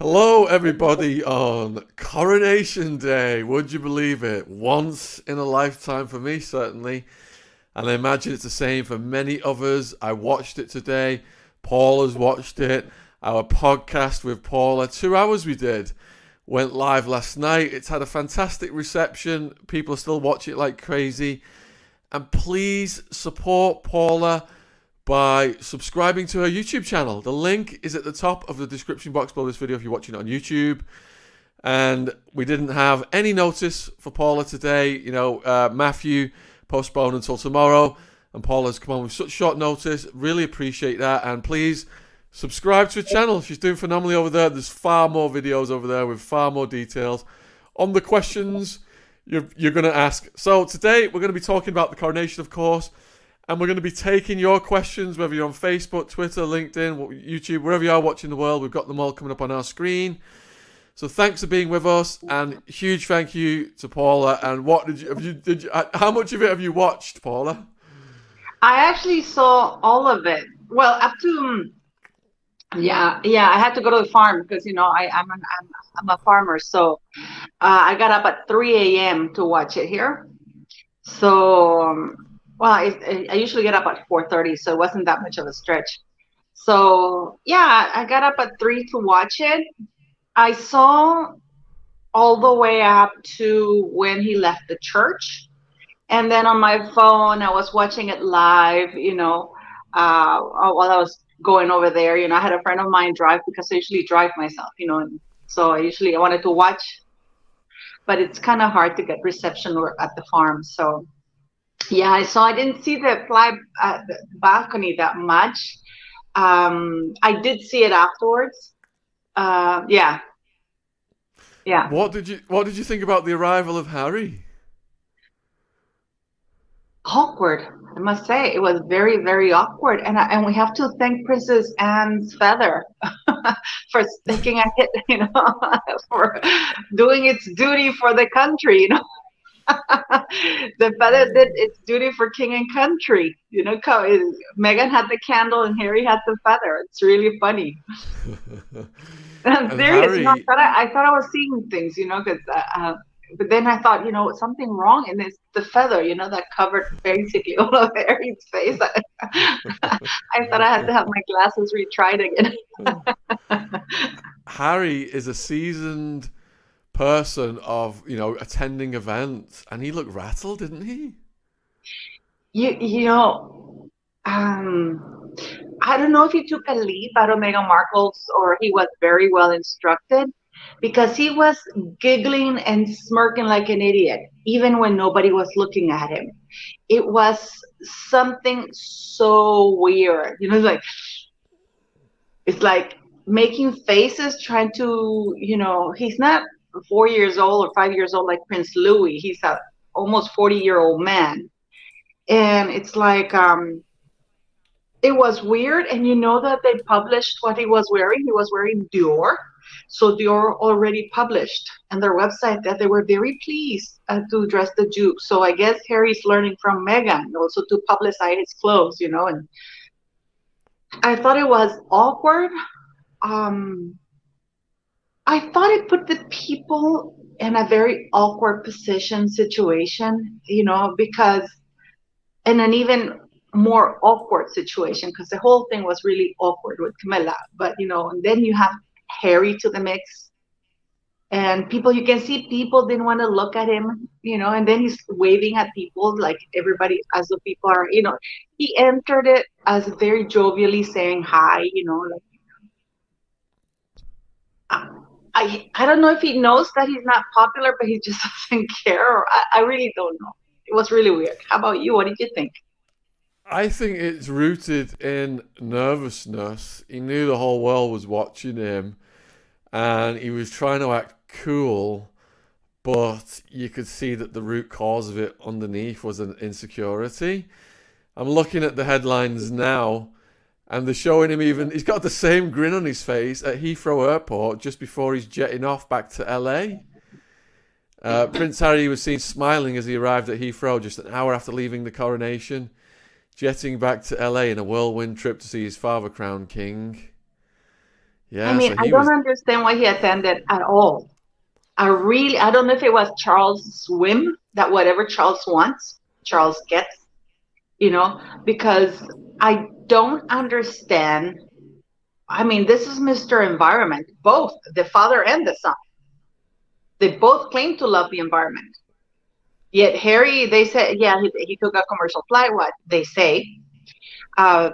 Hello, everybody, on Coronation Day. Would you believe it? Once in a lifetime for me, certainly. And I imagine it's the same for many others. I watched it today. Paul has watched it. Our podcast with Paula, two hours we did, went live last night. It's had a fantastic reception. People still watch it like crazy. And please support Paula by subscribing to her YouTube channel. The link is at the top of the description box below this video if you're watching it on YouTube. And we didn't have any notice for Paula today. You know, uh, Matthew postponed until tomorrow, and Paula's come on with such short notice. Really appreciate that. And please subscribe to her channel. She's doing phenomenally over there. There's far more videos over there with far more details on the questions you're, you're going to ask. So today we're going to be talking about the coronation, of course. And we're going to be taking your questions, whether you're on Facebook, Twitter, LinkedIn, YouTube, wherever you are watching the world. We've got them all coming up on our screen. So thanks for being with us, and huge thank you to Paula. And what did you? Have you? Did you? uh, How much of it have you watched, Paula? I actually saw all of it. Well, up to um, yeah, yeah. I had to go to the farm because you know I, I'm an, I'm I'm a farmer, so uh, I got up at 3 a.m. to watch it here. So um, well, I, I usually get up at 4:30, so it wasn't that much of a stretch. So yeah, I got up at three to watch it. I saw all the way up to when he left the church. And then on my phone, I was watching it live, you know, uh, while I was going over there. You know, I had a friend of mine drive because I usually drive myself, you know, and so I usually I wanted to watch, but it's kind of hard to get reception at the farm. So yeah, so. I didn't see the fly uh, the balcony that much. Um, I did see it afterwards. Uh, yeah, yeah. What did you What did you think about the arrival of Harry? awkward. I must say it was very, very awkward, and I, and we have to thank Princess Anne's feather for taking a hit, you know, for doing its duty for the country, you know. the feather did its duty for king and country. You know, Meghan had the candle and Harry had the feather. It's really funny. I'm serious. Harry- You know, I, thought I, I thought I was seeing things, you know, because uh, uh, but then I thought, you know, something wrong, in this the feather, you know, that covered basically all of Harry's face. I thought I had to have my glasses retried again. Harry is a seasoned person of you know attending events, and he looked rattled, didn't he? you you know, um, I don't know if he took a leaf out of Meghan Markle's or he was very well instructed because he was giggling and smirking like an idiot, even when nobody was looking at him. It was something so weird. You know, it's like it's like making faces, trying to, you know, he's not four years old or five years old like Prince Louis. He's a almost 40 year old man. And it's like, um, it was weird. And you know that they published what he was wearing? He was wearing Dior. So Dior already published on their website that they were very pleased uh, to dress the Duke. So I guess Harry's learning from Meghan also to publicize his clothes, you know. And I thought it was awkward. Um, I thought it put the people in a very awkward position situation, you know, because in an even more awkward situation because the whole thing was really awkward with Camilla. But you know, and then you have Harry to the mix, and people you can see people didn't want to look at him, you know, and then he's waving at people like everybody as the people are, you know, he entered it as very jovially saying hi, you know, like. I, I don't know if he knows that he's not popular, but he just doesn't care. Or I, I really don't know. It was really weird. How about you? What did you think? I think it's rooted in nervousness. He knew the whole world was watching him, and he was trying to act cool, but you could see that the root cause of it underneath was an insecurity. I'm looking at the headlines now, and they're showing him even. He's got the same grin on his face at Heathrow Airport just before he's jetting off back to LA. Uh, Prince Harry was seen smiling as he arrived at Heathrow just an hour after leaving the coronation, jetting back to LA in a whirlwind trip to see his father crowned king. Yeah, I mean, so I don't was understand why he attended at all. I really, I don't know if it was Charles' whim that whatever Charles wants, Charles gets, you know, because I don't understand. I mean, this is Mr. Environment, both the father and the son. They both claim to love the environment. Yet Harry, they said, yeah, he, he took a commercial flight. What they say, uh,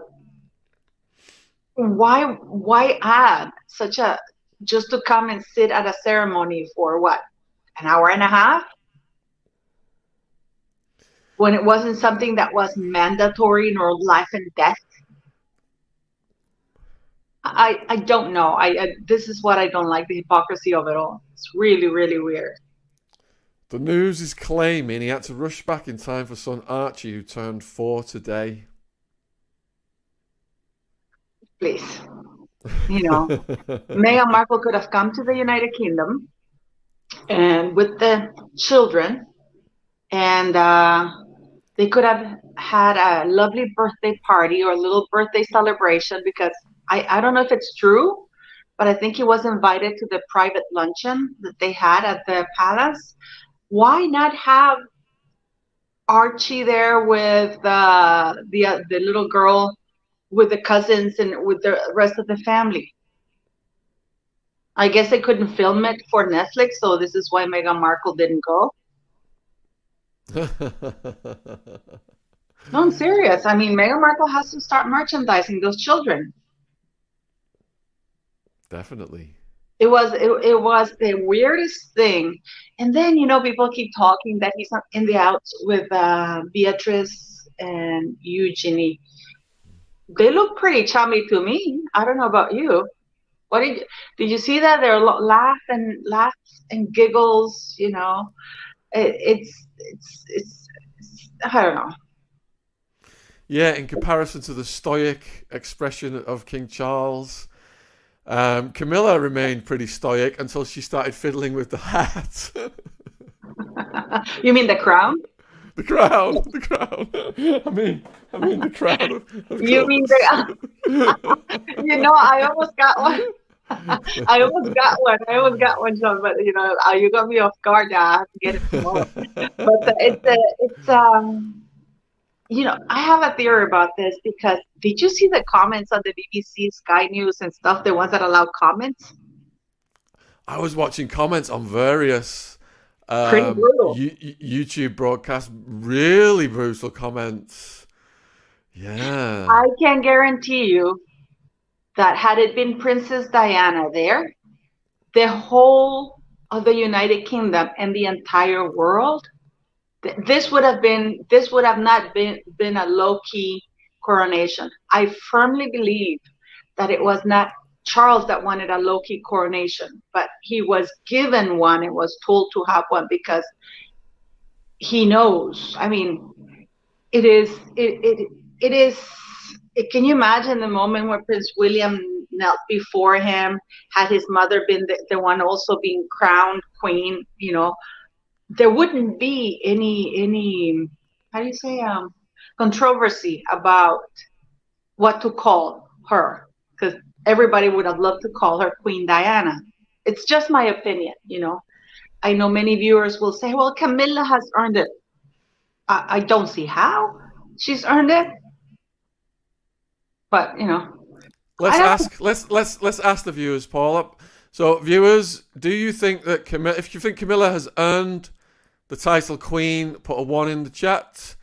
why why add such a just to come and sit at a ceremony for what an hour and a half when it wasn't something that was mandatory nor life and death? I i don't know. I, I this is what i don't like the hypocrisy of it all. It's really really weird. The news is claiming he had to rush back in time for son Archie, who turned four today. please. You know Meghan Markle could have come to the United Kingdom and with the children, and uh, they could have had a lovely birthday party or a little birthday celebration because I, I don't know if it's true, but I think he was invited to the private luncheon that they had at the palace. Why not have Archie there with uh, the uh, the little girl with the cousins and with the rest of the family? I guess they couldn't film it for Netflix, so this is why Meghan Markle didn't go. No, I'm serious. I mean, Meghan Markle has to start merchandising those children. Definitely. It was it, it was the weirdest thing. And then you know people keep talking that he's not in the outs with uh, Beatrice and Eugenie. They look pretty chummy to me. I don't know about you. What did you, did you see that? They're lo- laugh and laughs and giggles. You know, it, it's, it's it's it's I don't know. Yeah, in comparison to the stoic expression of King Charles, um, Camilla remained pretty stoic until she started fiddling with the hat. you mean the crown? the crown, the crown. I mean, I mean the crown. Of, of You mean the? you know, I almost got one. I almost got one. I almost got one, John. But you know, uh, you got me off guard. Now I have to get it tomorrow. but uh, it's uh, it's um, you know, I have a theory about this because did you see the comments on the BBC, Sky News, and stuff? The ones that allow comments. I was watching comments on various um. YouTube broadcasts. Really brutal comments. Yeah. I can guarantee you that had it been Princess Diana there, the whole of the United Kingdom and the entire world, th- this would have been this would have not been been a low key coronation. I firmly believe that it was not Charles that wanted a low key coronation, but he was given one and was told to have one because he knows. I mean, it is it it, it is can you imagine the moment where Prince William knelt before him, had his mother been the, the one also being crowned queen, you know, there wouldn't be any any how do you say um controversy about what to call her because everybody would have loved to call her Queen Diana. It's just my opinion, you know. I know many viewers will say, well, Camilla has earned it. I, I don't see how she's earned it. But, you know, Let's ask. Let's let's let's ask the viewers, Paula. So, viewers, do you think that Camilla? If you think Camilla has earned the title Queen, put a one in the chat.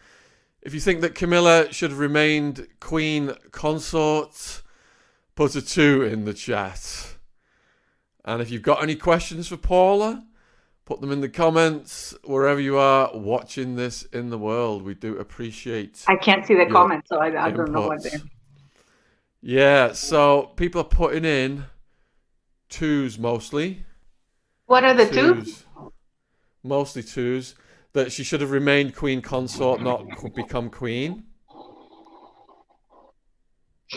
If you think that Camilla should have remained Queen Consort, put a two in the chat. And if you've got any questions for Paula, put them in the comments wherever you are watching this in the world. We do appreciate. I can't see the comments, so I, I don't know what they're. Yeah, so people are putting in twos mostly. What are the two? Mostly twos. That she should have remained queen consort, not become queen.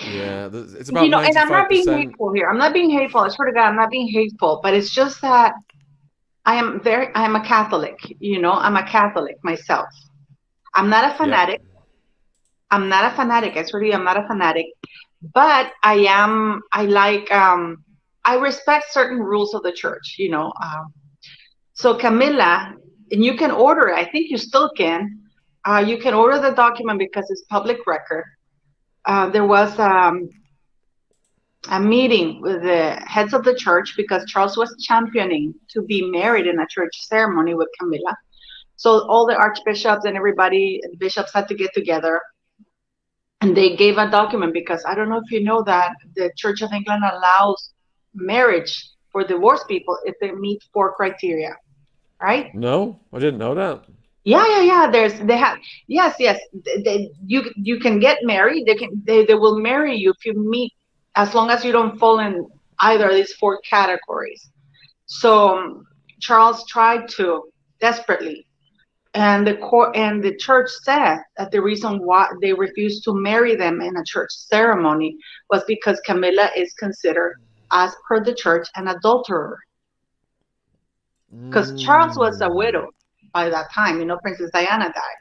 Yeah, it's about You know, and I'm not being hateful here. I'm not being hateful. I swear to God, I'm not being hateful. But it's just that I am very. I am a Catholic. You know, I'm a Catholic myself. I'm not a fanatic. I'm not a fanatic. I swear to you, I'm not a fanatic. But I am. I like. um I respect certain rules of the church, you know. Um, so Camilla, and you can order it. I think you still can. Uh, you can order the document because it's public record. Uh, there was um, a meeting with the heads of the church because Charles was championing to be married in a church ceremony with Camilla. So all the archbishops and everybody, bishops had to get together and they gave a document because I don't know if you know that the Church of England allows marriage for divorced people if they meet four criteria, right? No, I didn't know that. Yeah, yeah, yeah. There's they have yes, yes. They, you you can get married. They can they, they will marry you if you meet as long as you don't fall in either of these four categories. So um, Charles tried to desperately and the court and the church said that the reason why they refused to marry them in a church ceremony was because Camilla is considered, as per the church, an adulterer. Because mm. Charles was a widow by that time, you know, Princess Diana died.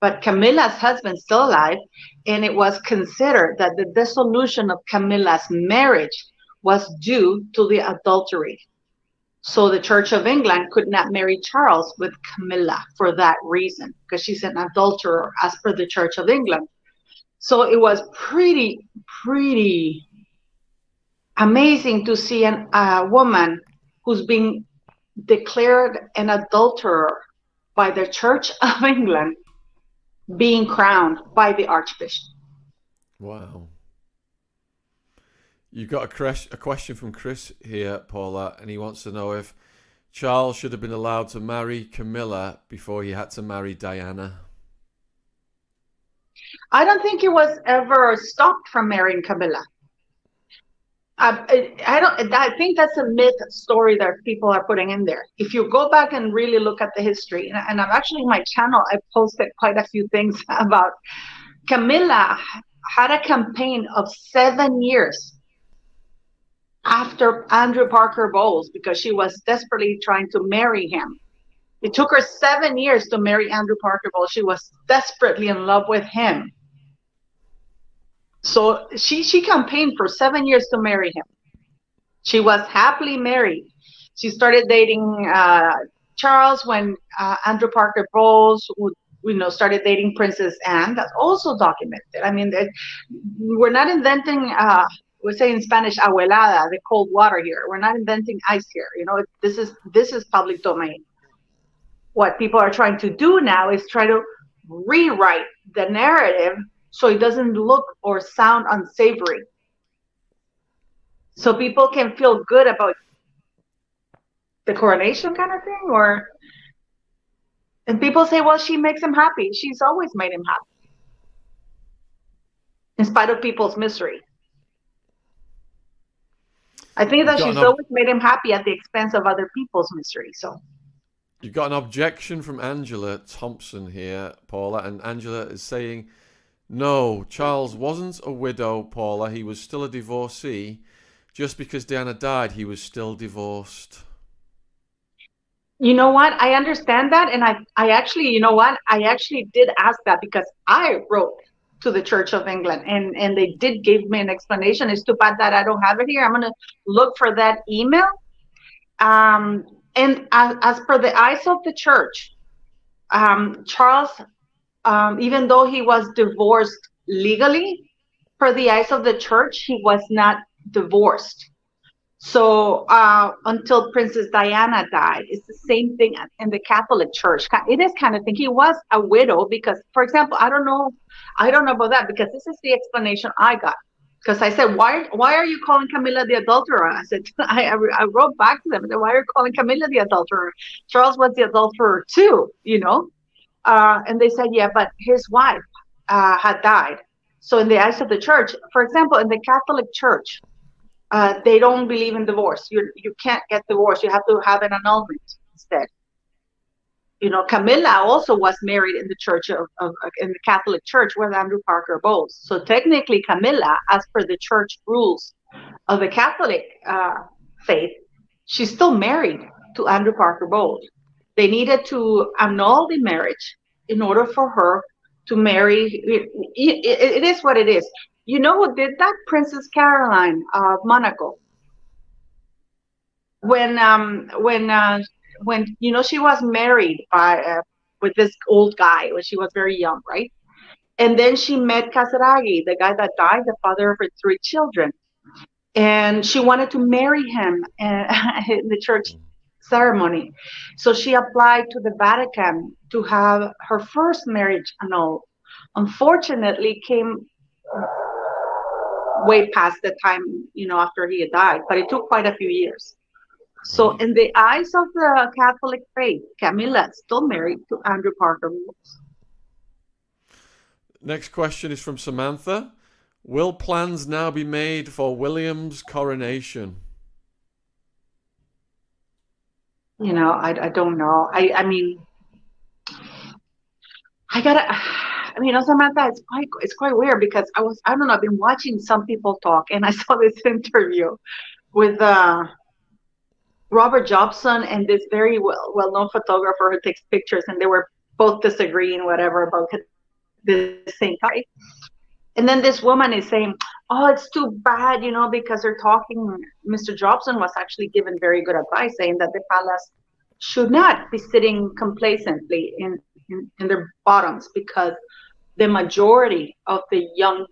But Camilla's husband's still alive, and it was considered that the dissolution of Camilla's marriage was due to the adultery so the Church of England could not marry Charles with Camilla for that reason, because she's an adulterer as per the Church of England. So it was pretty, pretty amazing to see an, a woman who's being declared an adulterer by the Church of England being crowned by the Archbishop. Wow. You've got a, cres- a question from Chris here, Paula, and he wants to know if Charles should have been allowed to marry Camilla before he had to marry Diana. I don't think he was ever stopped from marrying Camilla. Um, I, I don't. I think that's a myth story that people are putting in there. If you go back and really look at the history, and, and I'm actually in my channel, I posted quite a few things about Camilla had a campaign of seven years after Andrew Parker Bowles because she was desperately trying to marry him. It took her seven years to marry Andrew Parker Bowles. She was desperately in love with him. So she she campaigned for seven years to marry him. She was happily married. She started dating uh, Charles when uh, Andrew Parker Bowles would you know started dating Princess Anne. That's also documented. I mean, we're not inventing uh, we say in Spanish abuelada, the cold water here. We're not inventing ice here. You know, this is this is public domain. What people are trying to do now is try to rewrite the narrative so it doesn't look or sound unsavory. So people can feel good about the coronation kind of thing or and people say, well, she makes him happy. She's always made him happy. In spite of people's misery. I think that she's always made him happy at the expense of other people's misery. So you've got an objection from Angela Thompson here, Paula, and Angela is saying, "No, Charles wasn't a widow, Paula. He was still a divorcee. Just because Diana died, he was still divorced." You know what? I understand that, and I, I actually, you know what? I actually did ask that because I wrote to the Church of England, and and they did give me an explanation. It's too bad that I don't have it here. I'm gonna look for that email. Um, and as, as per the eyes of the church, um, Charles, um, even though he was divorced legally, per the eyes of the church, he was not divorced. So uh, until Princess Diana died, it's the same thing in the Catholic Church. It is kind of thing. He was a widow because, for example, I don't know, I don't know about that because this is the explanation I got. Because I said, why why are you calling Camilla the adulterer? I said, I, I wrote back to them. I said, why are you calling Camilla the adulterer? Charles was the adulterer too, you know. Uh, and they said, yeah, but his wife uh, had died. So in the eyes of the church, for example, in the Catholic Church, uh, they don't believe in divorce. You you can't get divorced. You have to have an annulment instead. You know, Camilla also was married in the church of, of in the Catholic Church with Andrew Parker Bowles. So technically, Camilla, as per the church rules of the Catholic uh, faith, she's still married to Andrew Parker Bowles. They needed to annul the marriage in order for her to marry. it, it, it is what it is. You know who did that? Princess Caroline of Monaco. when um when uh when you know she was married by uh, with this old guy when she was very young, right? And then she met Casiraghi, the guy that died, the father of her three children. And she wanted to marry him uh, in the church ceremony. So she applied to the Vatican to have her first marriage annulled. Unfortunately, came way past the time, you know, after he had died, but it took quite a few years. So, mm-hmm. in the eyes of the Catholic faith, Camilla still married to Andrew Parker Bowles. Next question is from Samantha. Will plans now be made for William's coronation? You know, I, I don't know. I, I mean, I gotta. I mean, Samantha, it's quite it's quite weird because I was I don't know. I've been watching some people talk, and I saw this interview with uh, Robert Jobson and this very well well known photographer who takes pictures, and they were both disagreeing whatever about the same guy. And then this woman is saying, "Oh, it's too bad, you know, because they're talking." Mr. Jobson was actually given very good advice, saying that the palace should not be sitting complacently in, in, in their bottoms because the majority of the young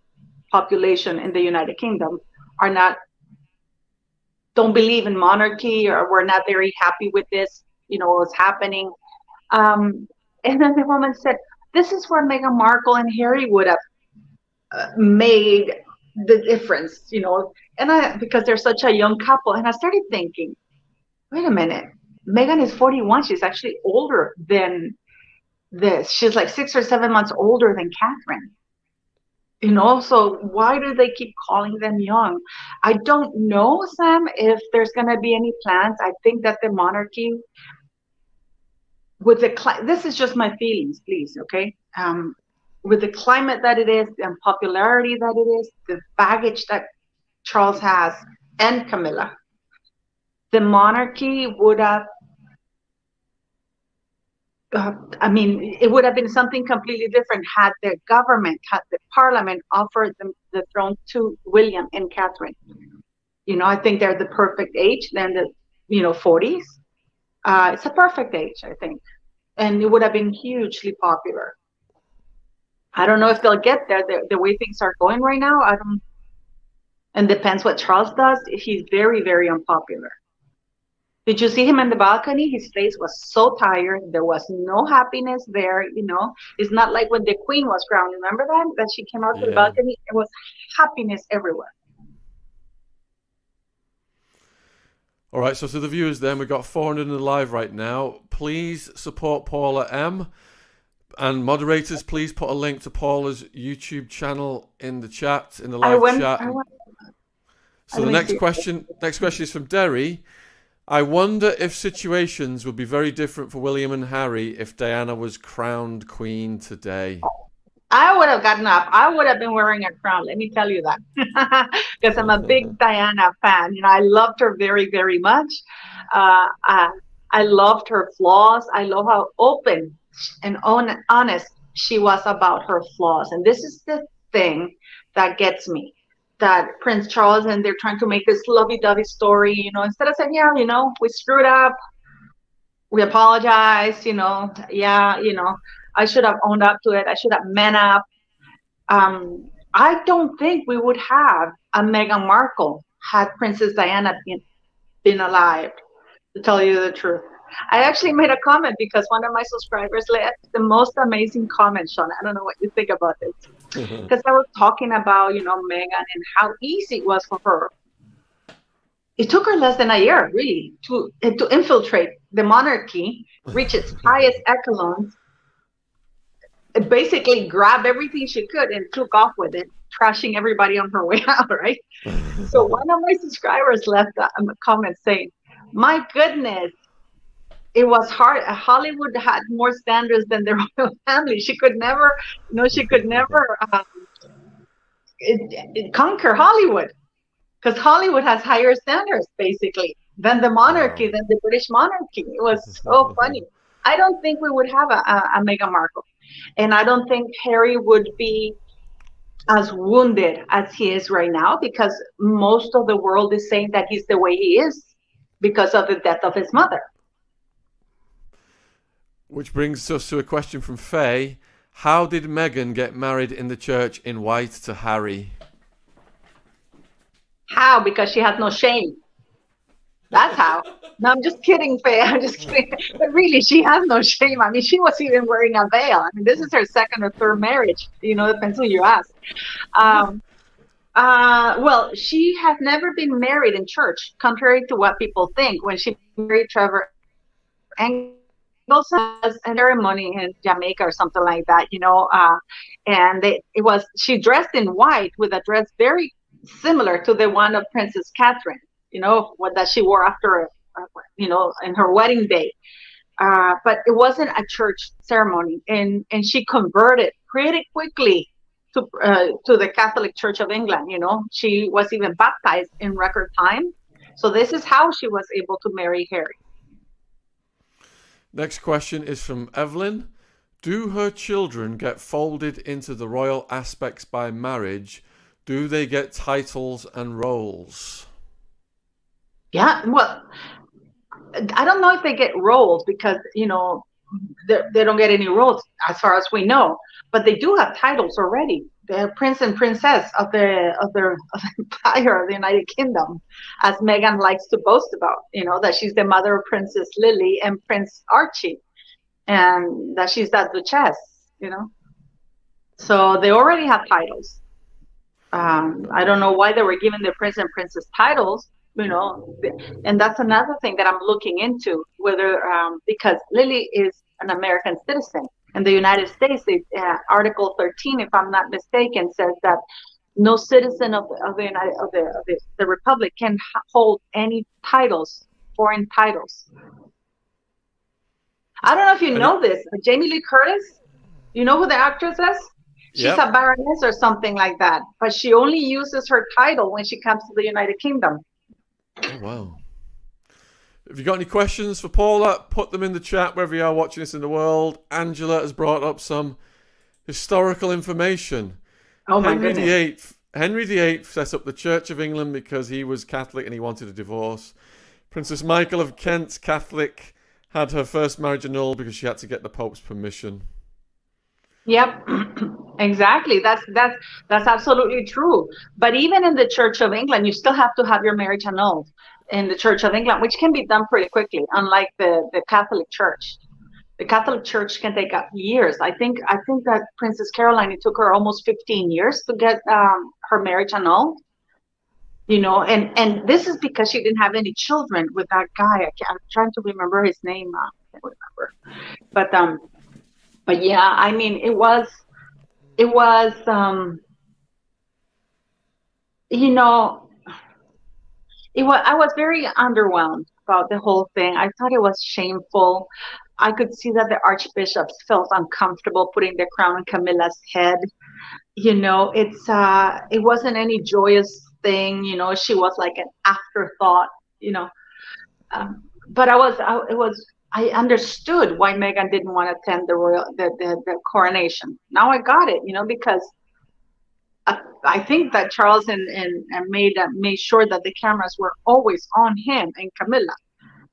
population in the United Kingdom are not don't believe in monarchy or we're not very happy with this, you know, what's happening. Um, and then the woman said, this is where Meghan Markle and Harry would have uh, made the difference, you know, and I, because they're such a young couple. And I started thinking, wait a minute, Meghan is 41. She's actually older than this. She's like six or seven months older than Catherine. You know so why do they keep calling them young? I don't know sam if there's going to be any plans. I think that the monarchy with the this is just my feelings please okay? Um, with the climate that it is and popularity that it is the baggage that charles has and camilla the monarchy would have uh, I mean, it would have been something completely different had the government, had the parliament offered them the throne to William and Catherine. You know, I think they're the perfect age. Then the, you know, 40s. Uh, it's a perfect age, I think, and it would have been hugely popular. I don't know if they'll get there. The, the way things are going right now, I don't. And depends what Charles does. He's very, very unpopular. Did you see him in the balcony? His face was so tired. There was no happiness there. You know, it's not like when the queen was crowned. Remember that? That she came out yeah. to the balcony. It was happiness everywhere. All right, so to the viewers, then we've got 400 in the live right now. Please support Paula M. And moderators, please put a link to Paula's YouTube channel in the chat, in the live went, chat. Went, so the next question, next question is from Derry. I wonder if situations would be very different for William and Harry if Diana was crowned queen today. I would have gotten up. I would have been wearing a crown. Let me tell you that, because I'm a big Diana fan. You know, I loved her very, very much. Uh, I, I loved her flaws. I love how open and on, honest she was about her flaws. And this is the thing that gets me that Prince Charles and they're trying to make this lovey-dovey story, you know, instead of saying, yeah, you know, we screwed up, we apologize, you know, yeah, you know, I should have owned up to it. I should have man up. Um, I don't think we would have a Meghan Markle had Princess Diana been, been alive, to tell you the truth. I actually made a comment because one of my subscribers left the most amazing comment, Shaun. I don't know what you think about this. Mm-hmm. Because I was talking about, you know, Meghan and how easy it was for her. It took her less than a year, really, to eh, to infiltrate the monarchy, reach its highest echelons, eh, basically grab everything she could and took off with it, trashing everybody on her way out, right? so one of my subscribers left a comment saying, "My goodness, it was hard. Hollywood had more standards than the royal family. She could never, you know, she could never um, it, it conquer Hollywood because Hollywood has higher standards basically than the monarchy, than the British monarchy. It was so funny. I don't think we would have a, a, a Meghan Markle, and I don't think Harry would be as wounded as he is right now because most of the world is saying that he's the way he is because of the death of his mother. Which brings us to a question from Faye. How did Meghan get married in the church in white to Harry? How? Because she has no shame. That's how. No, I'm just kidding, Faye. I'm just kidding. But really, she has no shame. I mean, she was even wearing a veil. I mean, this is her second or third marriage. You know, depends who you ask. Um, uh, well, she has never been married in church, contrary to what people think. When she married Trevor and also has a ceremony in Jamaica or something like that, you know. Uh, and they, it was she dressed in white with a dress very similar to the one of Princess Catherine, you know, what that she wore after, uh, you know, in her wedding day. Uh, but it wasn't a church ceremony, and and she converted pretty quickly to uh, to the Catholic Church of England. You know, she was even baptized in record time. So this is how she was able to marry Harry. Next question is from Evelyn. Do her children get folded into the royal aspects by marriage? Do they get titles and roles? Yeah, well, I don't know if they get roles because, you know, they, don't get any roles as far as we know, but they do have titles already. They're prince and princess of the of the empire of the United Kingdom, as Meghan likes to boast about. You know that she's the mother of Princess Lily and Prince Archie, and that she's that duchess. You know, so they already have titles. Um, I don't know why they were given the prince and princess titles. You know, and that's another thing that I'm looking into whether um, because Lily is an American citizen in the United States, uh, Article 13, if I'm not mistaken, says that no citizen of, of the United of the, of the, the Republic can hold any titles, foreign titles. I don't know if you know this, but Jamie Lee Curtis, you know who the actress is? She's yep. a baroness or something like that, but she only uses her title when she comes to the United Kingdom. Oh, wow. If you've got any questions for Paula, uh, put them in the chat wherever you are watching this in the world. Angela has brought up some historical information. Oh my Henry goodness. VIII, Henry VIII set up the Church of England because he was Catholic and he wanted a divorce. Princess Michael of Kent, Catholic, had her first marriage annulled because she had to get the Pope's permission. Yep, exactly. That's that's that's absolutely true. But even in the Church of England, you still have to have your marriage annulled in the Church of England, which can be done pretty quickly, unlike the, the Catholic Church. The Catholic Church can take up years. I think I think that Princess Caroline it took her almost 15 years to get um, her marriage annulled. You know, and and this is because she didn't have any children with that guy. I am trying to remember his name. Uh, I can't remember, but um, but yeah, I mean, it was it was um, you know it was I was very underwhelmed about the whole thing. I thought it was shameful. I could see that the archbishops felt uncomfortable putting the crown on Camilla's head. You know, it's uh it wasn't any joyous thing, you know, she was like an afterthought, you know. Um, but I was I, it was I understood why Meghan didn't want to attend the royal the, the, the coronation. Now I got it, you know, because I think that Charles and, and, and made uh, made sure that the cameras were always on him and Camilla.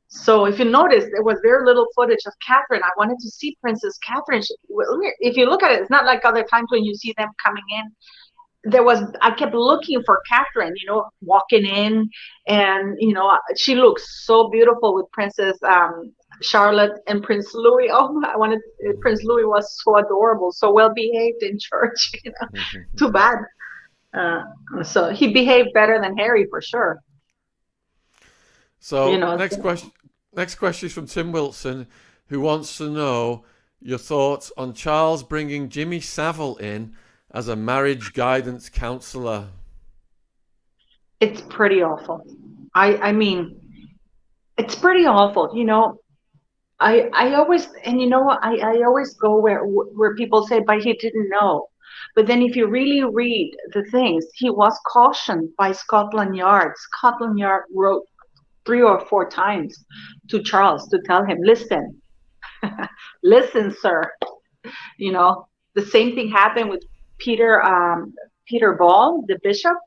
So if you notice, there was very little footage of Catherine. I wanted to see Princess Catherine. If you look at it, it's not like other times when you see them coming in. There was I kept looking for Catherine, you know, walking in, and you know she looks so beautiful with Princess um, Charlotte and Prince Louis. Oh, I wanted Prince Louis was so adorable, so well behaved in church. You know? Mm-hmm. Too bad. Uh, so he behaved better than Harry for sure. So you know, next question. Next question is from Tim Wilson, who wants to know your thoughts on Charles bringing Jimmy Savile in as a marriage guidance counselor. It's pretty awful. I I mean, it's pretty awful. You know, I I always and you know I I always go where where people say, but he didn't know. But then if you really read the things, he was cautioned by Scotland Yard. Scotland Yard wrote three or four times to Charles to tell him, listen, listen, sir. You know, the same thing happened with Peter um, Peter Ball, the bishop.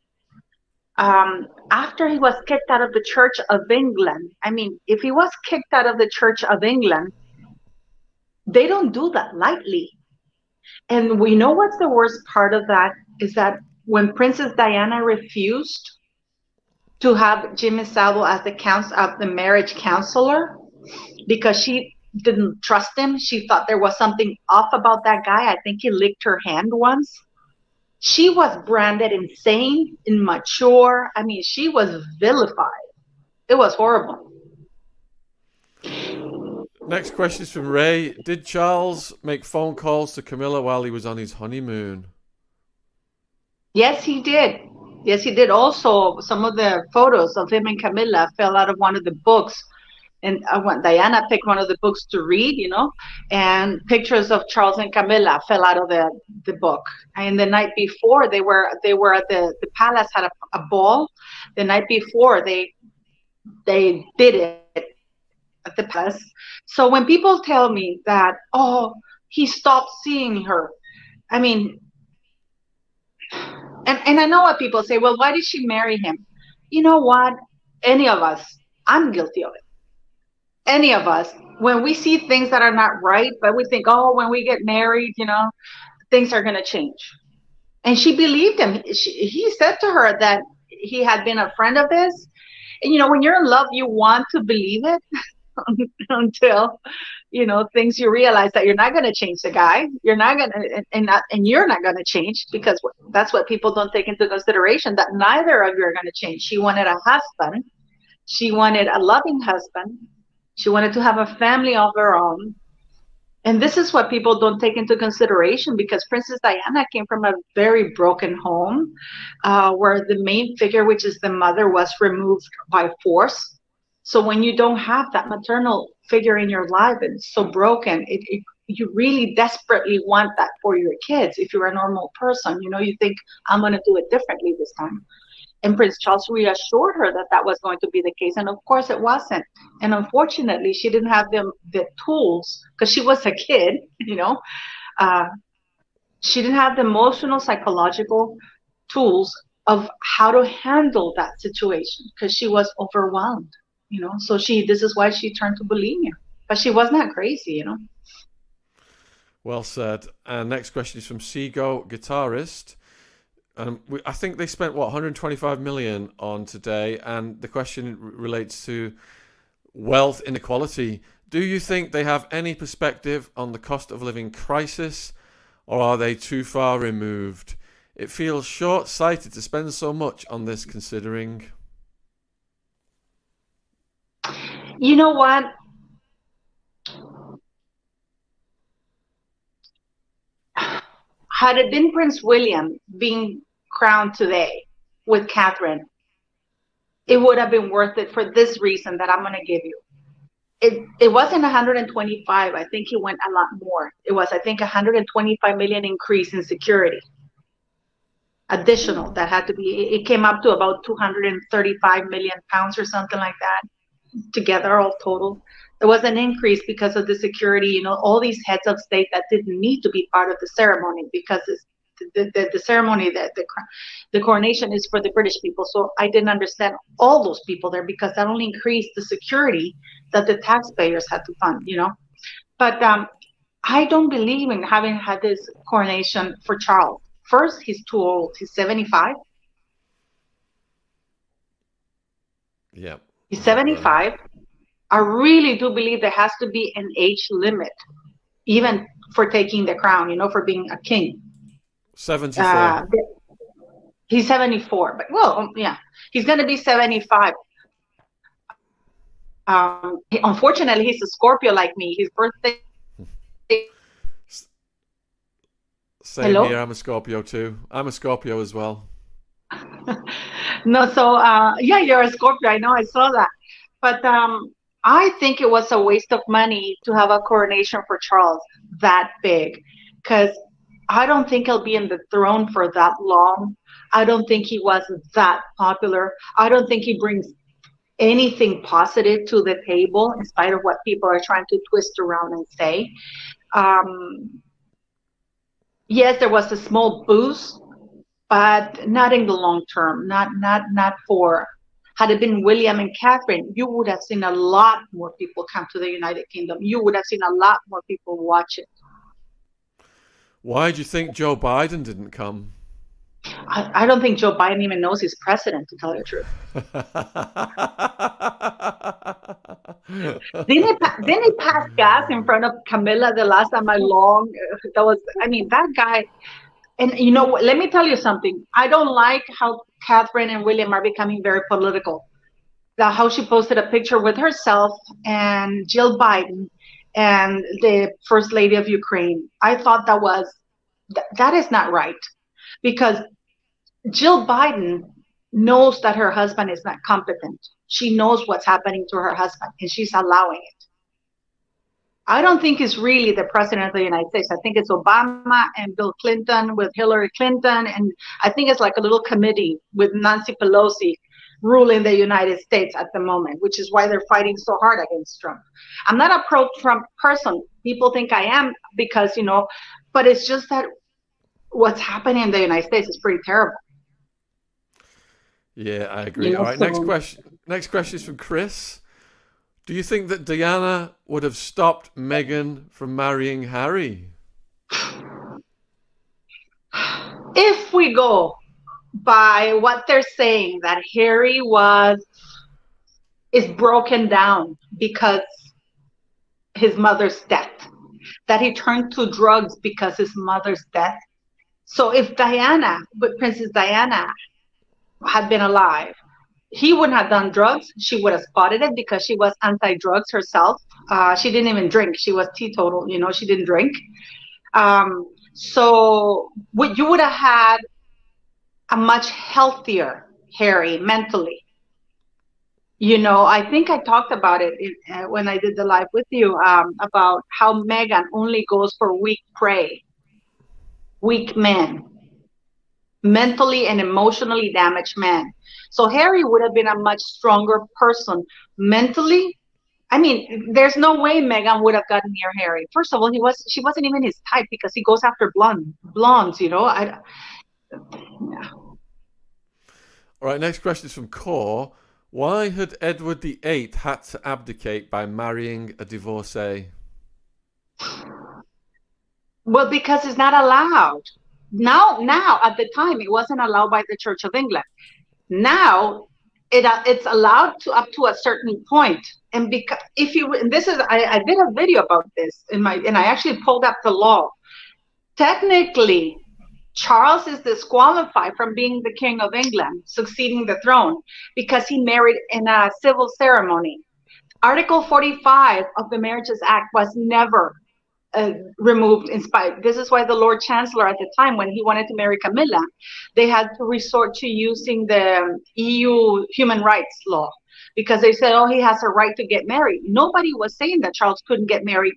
Um, after he was kicked out of the Church of England. I mean, if he was kicked out of the Church of England, they don't do that lightly. And we know what's the worst part of that is that when Princess Diana refused to have Jimmy Savile as the counsel of the marriage counselor because she didn't trust him. She thought there was something off about that guy. I think he licked her hand once. She was branded insane, immature. I mean, she was vilified. It was horrible. Next question is from Ray. Did Charles make phone calls to Camilla while he was on his honeymoon? Yes, he did. Yes, he did. Also, some of the photos of him and Camilla fell out of one of the books. And I want Diana picked one of the books to read, you know, and pictures of Charles and Camilla fell out of the, the book. And the night before, they were they were at the the palace had a, a ball. The night before, they they did it at the palace. So when people tell me that, oh, he stopped seeing her, I mean, and and I know what people say. Well, why did she marry him? You know what? Any of us, I'm guilty of it. Any of us, when we see things that are not right, but we think, oh, when we get married, you know, things are going to change. And she believed him. She, he said to her that he had been a friend of his. And you know, when you're in love, you want to believe it until you know things you realize that you're not going to change the guy you're not going to and not and you're not going to change because that's what people don't take into consideration that neither of you are going to change she wanted a husband she wanted a loving husband she wanted to have a family of her own and this is what people don't take into consideration because princess diana came from a very broken home uh, where the main figure which is the mother was removed by force so when you don't have that maternal figure in your life and so broken, it, it you really desperately want that for your kids. If you're a normal person, you know, you think I'm going to do it differently this time. And Prince Charles reassured her that that was going to be the case, and of course it wasn't. And unfortunately, she didn't have them the tools because she was a kid, you know. Uh, she didn't have the emotional, psychological tools of how to handle that situation because she was overwhelmed you know? So she this is why she turned to bulimia. But she was not crazy you know? Well said. And next question is from Seago guitarist um, we, I think they spent what 125 million on today, and the question relates to wealth inequality. Do you think they have any perspective on the cost of living crisis, or are they too far removed? It feels short sighted to spend so much on this, considering. You know what? Had it been Prince William being crowned today with Catherine, it would have been worth it for this reason that I'm going to give you. It it wasn't 125. I think it went a lot more. It was I think 125 million increase in security. Additional that had to be. It came up to about 235 million pounds or something like that together all total there was an increase because of the security you know all these heads of state that didn't need to be part of the ceremony because the, the, the ceremony the, the the coronation is for the british people. So i didn't understand all those people there because that only increased the security that the taxpayers had to fund you know? But um, i don't believe in having had this coronation for charles. First he's too old. He's 75 yeah. He's 75. I really do believe there has to be an age limit, even for taking the crown, you know, for being a king. 74. Uh, he's 74, but well, um, yeah, he's going to be 75. Um, unfortunately, he's a Scorpio like me. His birthday. Same Hello? here. I'm a Scorpio too. I'm a Scorpio as well. no, so uh, yeah, you're a Scorpio. I know, I saw that. But um, I think it was a waste of money to have a coronation for Charles that big, because I don't think he'll be in the throne for that long. I don't think he was that popular. I don't think he brings anything positive to the table, in spite of what people are trying to twist around and say. Um, yes, there was a small boost but not in the long term. Not not not for. Had it been William and Catherine, you would have seen a lot more people come to the United Kingdom. You would have seen a lot more people watch it. Why do you think Joe Biden didn't come? I, I don't think Joe Biden even knows he's president, to tell you the truth. didn't, he, didn't he pass gas in front of Camilla the last time I long? That was, I mean, that guy. And you know, let me tell you something. I don't like how Catherine and William are becoming very political. The, how she posted a picture with herself and Jill Biden and the First Lady of Ukraine. I thought that was that is not right because Jill Biden knows that her husband is not competent. She knows what's happening to her husband and she's allowing it. I don't think it's really the president of the United States. I think it's Obama and Bill Clinton with Hillary Clinton. And I think it's like a little committee with Nancy Pelosi ruling the United States at the moment, which is why they're fighting so hard against Trump. I'm not a pro Trump person. People think I am because, you know, but it's just that what's happening in the United States is pretty terrible. Yeah, I agree. All right, next question. Next question is from Chris. Do you think that Diana would have stopped Meghan from marrying Harry? If we go by what they're saying, that Harry was is broken down because his mother's death, that he turned to drugs because his mother's death. So if Diana, but Princess Diana had been alive, he wouldn't have done drugs. She would have spotted it because she was anti-drugs herself. Uh, she didn't even drink. She was teetotal. You know, she didn't drink. Um, so what you would have had a much healthier Harry mentally. You know, I think I talked about it in, uh, when I did the live with you um, about how Meghan only goes for weak prey, weak men mentally and emotionally damaged man. So Harry would have been a much stronger person mentally. I mean, there's no way Meghan would have gotten near Harry. First of all, he was she wasn't even his type because he goes after blonde blondes, you know. I yeah. All right, next question is from Core. Why had Edward VIII had to abdicate by marrying a divorcee? Well, because it's not allowed now now at the time it wasn't allowed by the church of england now it uh, it's allowed to up to a certain point. And because if you this is I, I did a video about this in my and i actually pulled up the law. Technically charles is disqualified from being the king of england succeeding the throne because he married in a civil ceremony. Article 45 of the marriages act was never uh, removed in spite. This is why the Lord Chancellor at the time, when he wanted to marry Camilla, they had to resort to using the EU human rights law because they said, oh, he has a right to get married. Nobody was saying that Charles couldn't get married.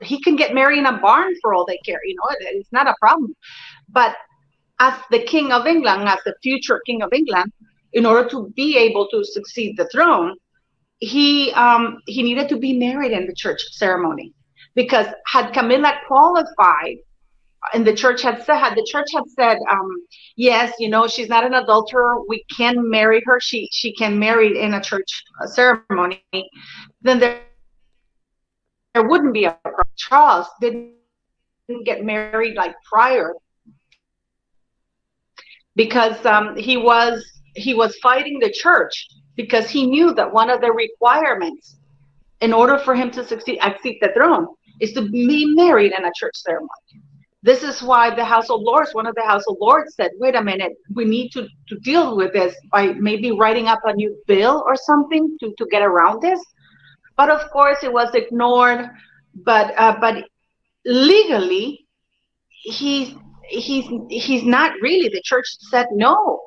He can get married in a barn for all they care. You know, it's not a problem. But as the King of England, as the future King of England, in order to be able to succeed the throne, he um, he needed to be married in the church ceremony because had Camilla qualified and the church had said had the church had said um, yes you know she's not an adulterer we can marry her she she can marry in a church ceremony then there there wouldn't be a charles didn't get married like prior. Because um, he was he was fighting the church because he knew that one of the requirements in order for him to succeed accede the throne is to be married in a church ceremony. This is why the House of Lords, one of the House of Lords said, wait a minute, we need to, to deal with this by maybe writing up a new bill or something to, to get around this. But of course, it was ignored. But uh, but legally, he's he's he's not really. The church said no.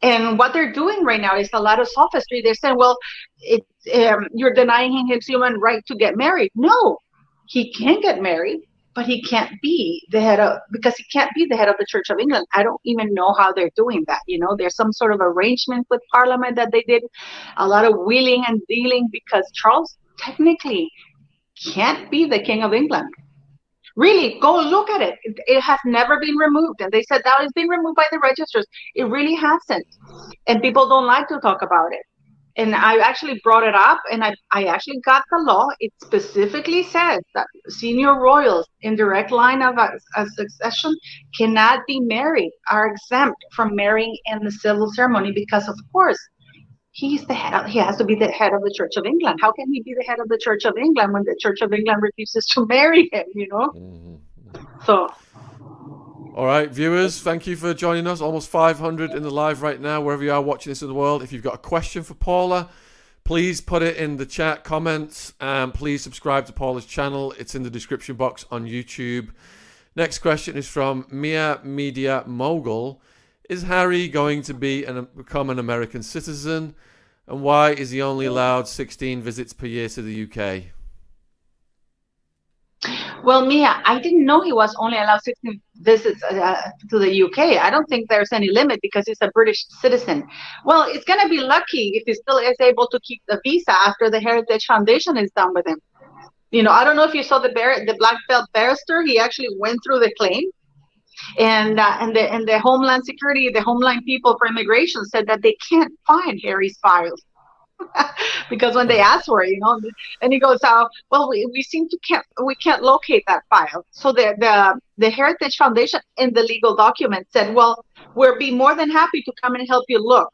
And what they're doing right now is a lot of sophistry. They're saying, well, it, um, you're denying him his human right to get married. No, he can get married, but he can't be the head of because he can't be the head of the Church of England. I don't even know how they're doing that. You know, there's some sort of arrangement with Parliament that they did, a lot of wheeling and dealing because Charles technically can't be the King of England. Really, go look at it. it. Has never been removed. And they said that has been removed by the registers. It really hasn't. And people don't like to talk about it. And I actually brought it up and I, I actually got the law. It specifically says that senior royals in direct line of a, a succession cannot be married, are exempt from marrying in the civil ceremony because, of course, he's the head of, he has to be the head of the church of england how can he be the head of the church of england when the church of england refuses to marry him you know mm-hmm. so all right viewers thank you for joining us. Almost 500 in the live right now wherever you are watching this in the world. If you've got a question for paula please put it in the chat comments and please subscribe to paula's channel. It's in the description box on youtube. Next question is from mia media mogul. Is Harry going to be and become an American citizen? And why is he only allowed 16 visits per year to the UK? Well, Mia, I didn't know he was only allowed 16 visits uh, to the UK. I don't think there's any limit because he's a British citizen. Well, it's going to be lucky if he still is able to keep the visa after the Heritage Foundation is done with him. You know, I don't know if you saw the bar- the black belt barrister. He actually went through the claim and uh, and the and the Homeland Security, the Homeland people for immigration said that they can't find Harry's files. because when they asked for it, you know, and he goes, "Oh, well, we, we seem to can't we can't locate that file." So the the the Heritage Foundation in the legal document said, "Well, we'll be more than happy to come and help you look."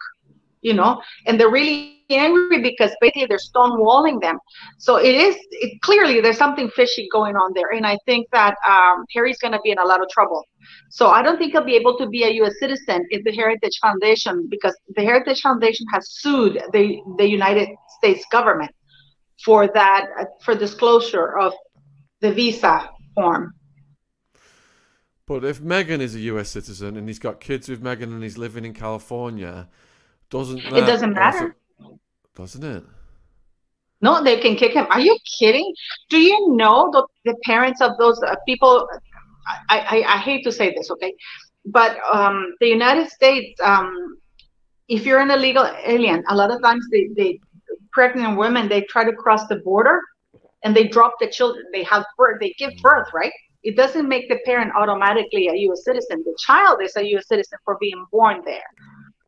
you know, and they're really angry because basically they're stonewalling them. So it is it, clearly there's something fishy going on there, and I think that um, Harry's going to be in a lot of trouble. So I don't think he'll be able to be a U.S. citizen if the Heritage Foundation, because the Heritage Foundation has sued the the United States government for that for disclosure of the visa form. But if Meghan is a U.S. citizen and he's got kids with Meghan and he's living in California, doesn't it doesn't matter? Also, doesn't it? No, they can kick him. Are you kidding? Do you know the, the parents of those uh, people? I, I, I hate to say this, okay, but um, the United States, um, if you're an illegal alien, a lot of times they, they pregnant women they try to cross the border and they drop the children. They have birth, they give birth, right? It doesn't make the parent automatically a U.S. citizen. The child is a U.S. citizen for being born there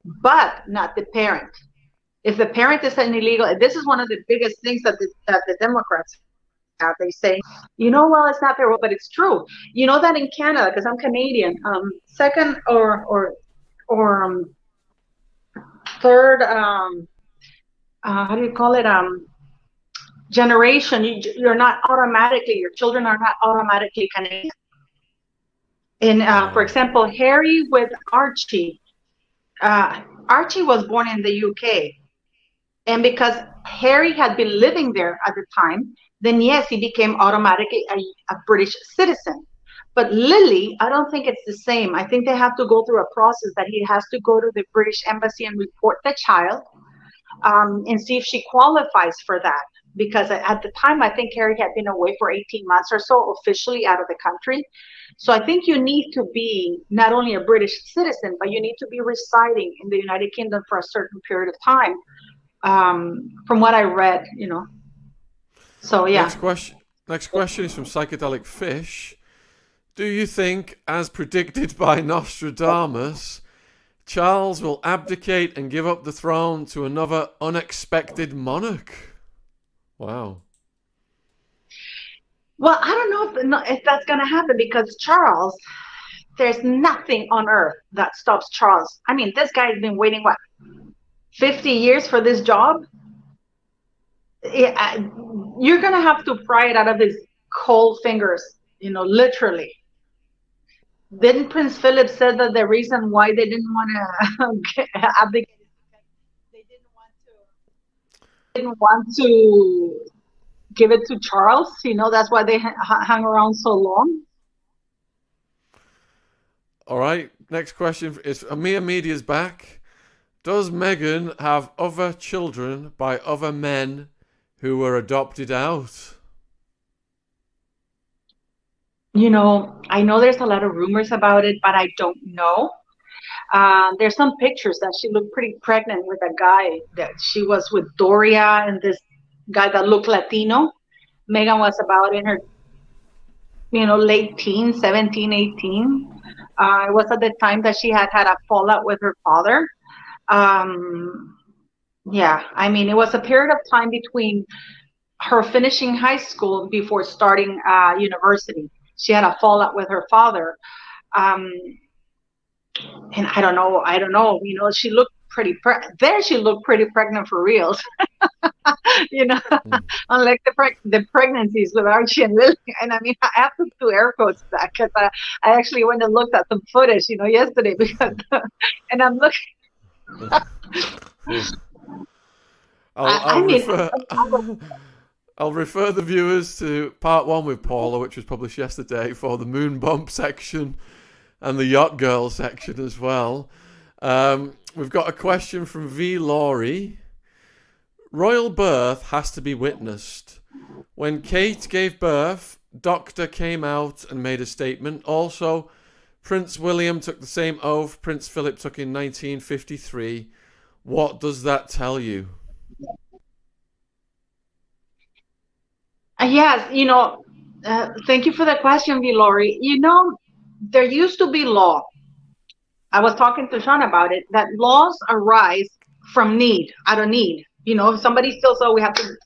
but not the parent. If the parent is an illegal, this is one of the biggest things that the, that the Democrats have. They say, you know, well, it's not their but it's true. You know that in Canada, because I'm Canadian, um, second or or or um, third, um, uh, how do you call it? Um, generation, you, you're not automatically, your children are not automatically Canadian. In, uh, for example, Harry with Archie, uh, Archie was born in the UK. And because Harry had been living there at the time, then yes, he became automatically a, a, British citizen. But Lily, I don't think it's the same. I think they have to go through a process that he has to go to the British embassy and report the child um, and see if she qualifies for that. Because at the time, I think Harry had been away for 18 months or so, officially out of the country. So I think you need to be not only a British citizen, but you need to be residing in the United Kingdom for a certain period of time. Um, from what I read, you know. So yeah. Next question. Next question is from Psychedelic Fish. Do you think, as predicted by Nostradamus, Charles will abdicate and give up the throne to another unexpected monarch? Wow. Well, I don't know if, if that's going to happen because Charles, there's nothing on earth that stops Charles. I mean, this guy has been waiting, what, 50 years for this job? You're going to have to pry it out of his cold fingers, you know, literally. Didn't Prince Philip said that the reason why they didn't want to abdicate they didn't want to didn't want to give it to Charles. You know, that's why they hung around so long. All right. Next question is Amir Media's back. Does Meghan have other children by other men who were adopted out? You know, I know there's a lot of rumors about it, but I don't know. Uh, there's some pictures that she looked pretty pregnant with a guy that she was with Doria and this guy that looked Latino. Meghan was about in her you know, late teens, 17, 18. Uh, it was at the time that she had had a fallout with her father. Um, yeah, I mean, it was a period of time between her finishing high school before starting uh, university. She had a fallout with her father. Um, and I don't know, I don't know, you know, she looked pretty pre- there she looked pretty pregnant for reals you know mm. unlike the preg- the pregnancies with archie and lily and i mean i have to do air quotes that because I, I actually went and looked at some footage you know yesterday because and i'm looking I'll, I'll, refer, I'll refer the viewers to part one with Paula, which was published yesterday, for the moon bump section and the yacht girl section as well. Um, we've got a question from V. Laurie. Royal birth has to be witnessed. When Kate gave birth, doctor came out and made a statement. Also, Prince William took the same oath Prince Philip took in 1953. What does that tell you? Uh, yes, you know, uh, thank you for the question, V. Laurie. You know, there used to be law I was talking to Shaun about it, that laws arise from need, out of need. You know, if somebody still so we have to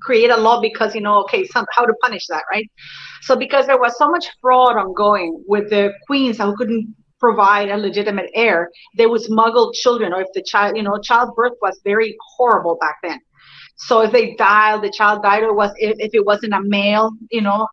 create a law because you know, okay, some, how to punish that, right? So because there was so much fraud ongoing with the queens who couldn't provide a legitimate heir, they would smuggle children, or if the child, you know, childbirth was very horrible back then. So if they died, the child died, or was if, if it wasn't a male, you know,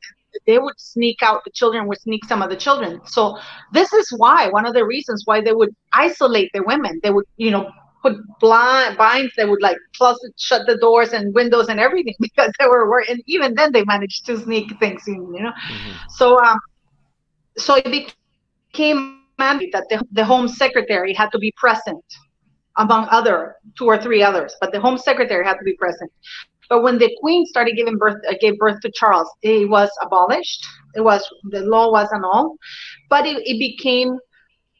they would sneak out the children would sneak some of the children so this is why one of the reasons why they would isolate the women they would you know put blind binds they would like close shut the doors and windows and everything because they were working and even then they managed to sneak things in you know mm-hmm. so um so it became mandate that the, the home secretary had to be present among other two or three others but the home secretary had to be present but when the Queen started giving birth, uh, gave birth to Charles, it was abolished. It was the law was annulled, but it, it became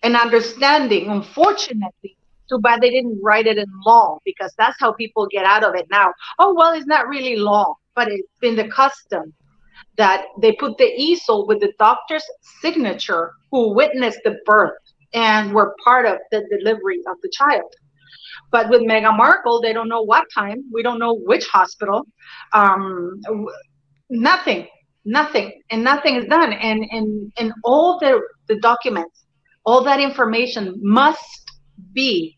an understanding. Unfortunately, too bad they didn't write it in law because that's how people get out of it now. Oh well, it's not really law, but it's been the custom that they put the easel with the doctor's signature who witnessed the birth and were part of the delivery of the child. But with Meghan Markle, they don't know what time. We don't know which hospital. Um, nothing, nothing, and nothing is done. And and and all the the documents, all that information must be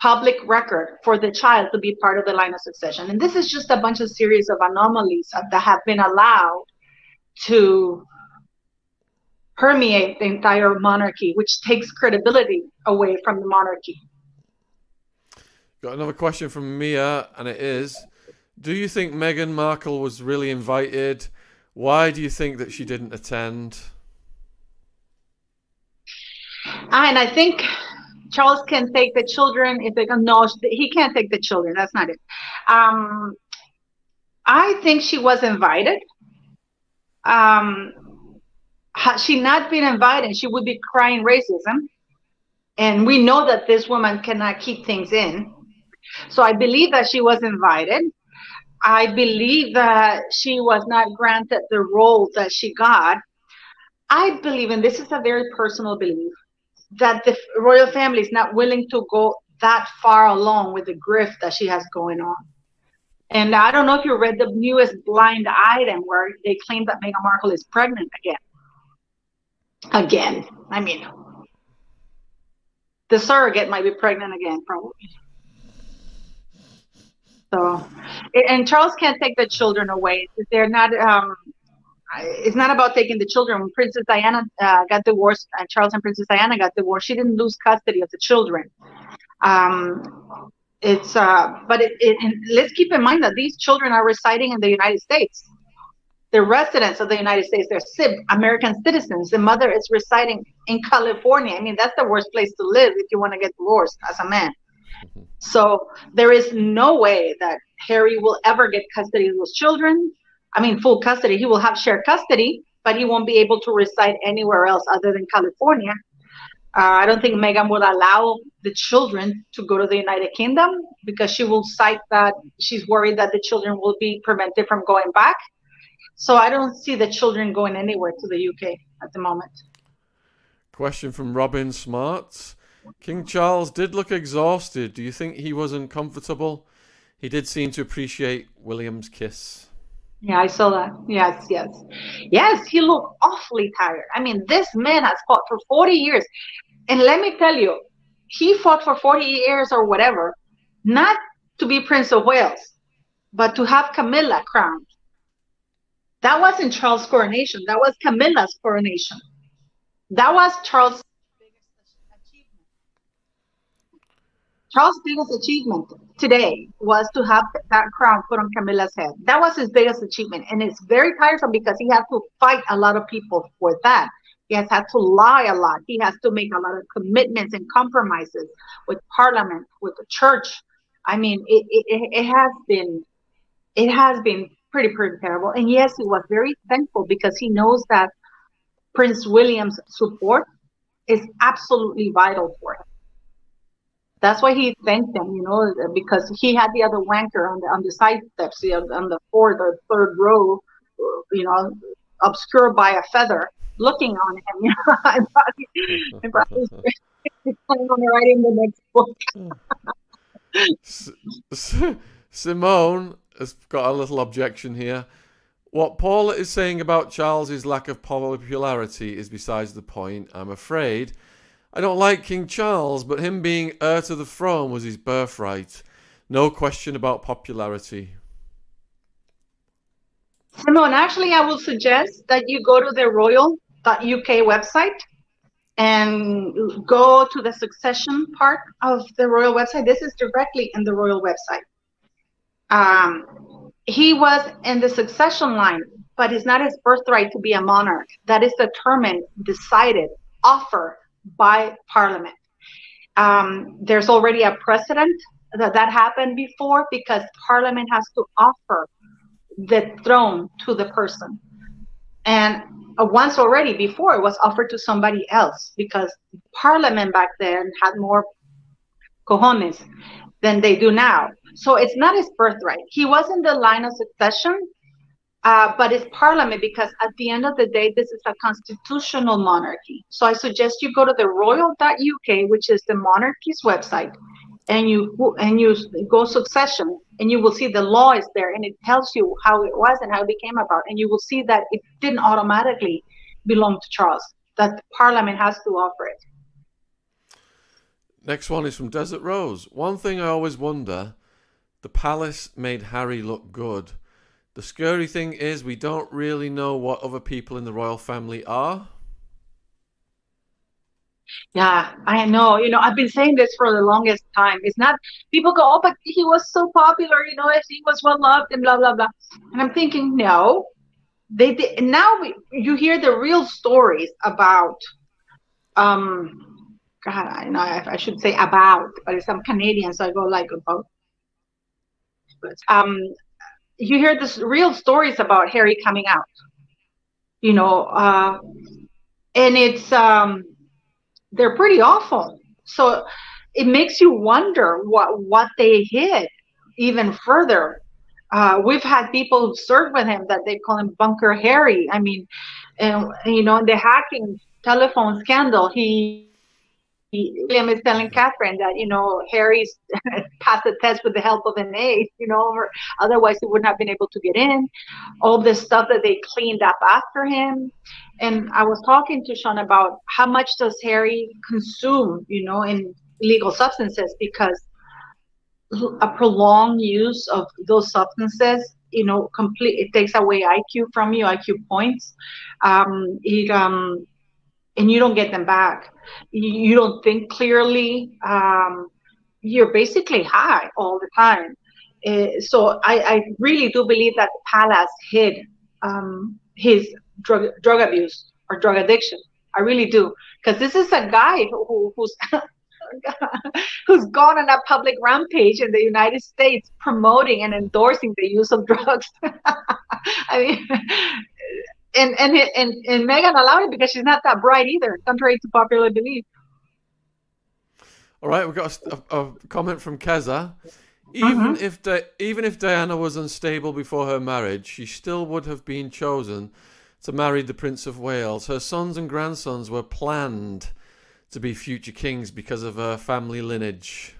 public record for the child to be part of the line of succession. And this is just a bunch of series of anomalies that have been allowed to permeate the entire monarchy, which takes credibility away from the monarchy. Got another question from Mia, and it is Do you think Meghan Markle was really invited? Why do you think that she didn't attend? Ah, and I think Charles can take the children if they can. No, he can't take the children. That's not it. Um, I think she was invited. Um, had she not been invited, she would be crying racism. And we know that this woman cannot keep things in. So I believe that she was invited. I believe that she was not granted the role that she got. I believe, and this is a very personal belief, that the royal family is not willing to go that far along with the grift that she has going on. And I don't know if you read the newest blind item where they claim that Meghan Markle is pregnant again. Again. I mean, the surrogate might be pregnant again, probably. So, and Charles can't take the children away. They're not. Um, it's not about taking the children. When Princess Diana uh, got divorced, uh, Charles and Princess Diana got divorced. She didn't lose custody of the children. Um, it's uh, but it, it, let's keep in mind that these children are residing in the United States. They're residents of the United States. They're CIB, American citizens. The mother is residing in California. I mean, that's the worst place to live if you want to get divorced as a man. So there is no way that Harry will ever get custody of those children. I mean, full custody. He will have shared custody, but he won't be able to reside anywhere else other than California. Uh, I don't think Meghan would allow the children to go to the United Kingdom because she will cite that she's worried that the children will be prevented from going back. So I don't see the children going anywhere to the UK at the moment. Question from Robin Smarts. King Charles did look exhausted. Do you think he was uncomfortable? He did seem to appreciate William's kiss. Yeah, I saw that. Yes, yes. Yes, he looked awfully tired. I mean, this man has fought for 40 years. And let me tell you, he fought for 40 years or whatever, not to be Prince of Wales, but to have Camilla crowned. That wasn't Charles' coronation. That was Camilla's coronation. That was Charles' Charles' biggest achievement today was to have that crown put on Camilla's head. That was his biggest achievement. And it's very tiresome because he had to fight a lot of people for that. He has had to lie a lot. He has to make a lot of commitments and compromises with Parliament, with the church. I mean, it, it, it has been, it has been pretty, pretty terrible. And yes, he was very thankful because he knows that Prince William's support is absolutely vital for him. That's why he thanked them, you know, because he had the other wanker on the on the side steps, you know, on the fourth or third row, you know, obscured by a feather, looking on him. You know, I'm probably planning on writing the next book. Simone has got a little objection here. What Paula is saying about Charles's lack of popularity is besides the point. I'm afraid I don't like King Charles, but him being heir to the throne was his birthright. No question about popularity. Simone, actually, I will suggest that you go to the royal.uk website and go to the succession part of the royal website. This is directly in the royal website. Um, he was in the succession line, but it's not his birthright to be a monarch. That is determined, decided, offered by Parliament. Um, there's already a precedent that that happened before because Parliament has to offer the throne to the person. And uh, once already before it was offered to somebody else because Parliament back then had more cojones than they do now. So it's not his birthright. He was in the line of succession, uh, but it's parliament because at the end of the day, this is a constitutional monarchy. So I suggest you go to the royal.uk, which is the monarchy's website, and you and you go succession, and you will see the law is there, and it tells you how it was and how it became about, and you will see that it didn't automatically belong to Charles. That Parliament has to offer it. Next one is from Desert Rose. One thing I always wonder: the palace made Harry look good the scary thing is, we don't really know what other people in the royal family are. Yeah, I know. You know, I've been saying this for the longest time. It's not people go, oh, but he was so popular. You know, he was well loved and blah blah blah. And I'm thinking, no, they did. Now we, you hear the real stories about. Um, God, I know I, I should say about, but some Canadians, so I go like about. But um, you hear this real stories about Harry coming out, you know, uh, and it's um, they're pretty awful. So it makes you wonder what what they hid even further. Uh, we've had people who served with him that they call him Bunker Harry. I mean, and you know, the hacking telephone scandal, he William is telling Catherine that you know Harry's passed the test with the help of an aide, you know, or otherwise he wouldn't have been able to get in. All the stuff that they cleaned up after him, and I was talking to Shaun about how much does Harry consume, you know, in illegal substances because a prolonged use of those substances you know complete it takes away iq from you iq points um it um and you don't get them back. You, don't think clearly. Um, you're basically high all the time. Uh, so I, I, really do believe that Palace hid um, his drug drug abuse or drug addiction. I really do, because this is a guy who, who's who's gone on a public rampage in the United States promoting and endorsing the use of drugs. I mean, and and and and Meghan allowed it because she's not that bright either, contrary to popular belief. All right, we've got a, a, comment from Keza. Mm-hmm. even if Di- even if Diana was unstable before her marriage, she still would have been chosen to marry the Prince of Wales. Her sons and grandsons were planned to be future kings because of her family lineage.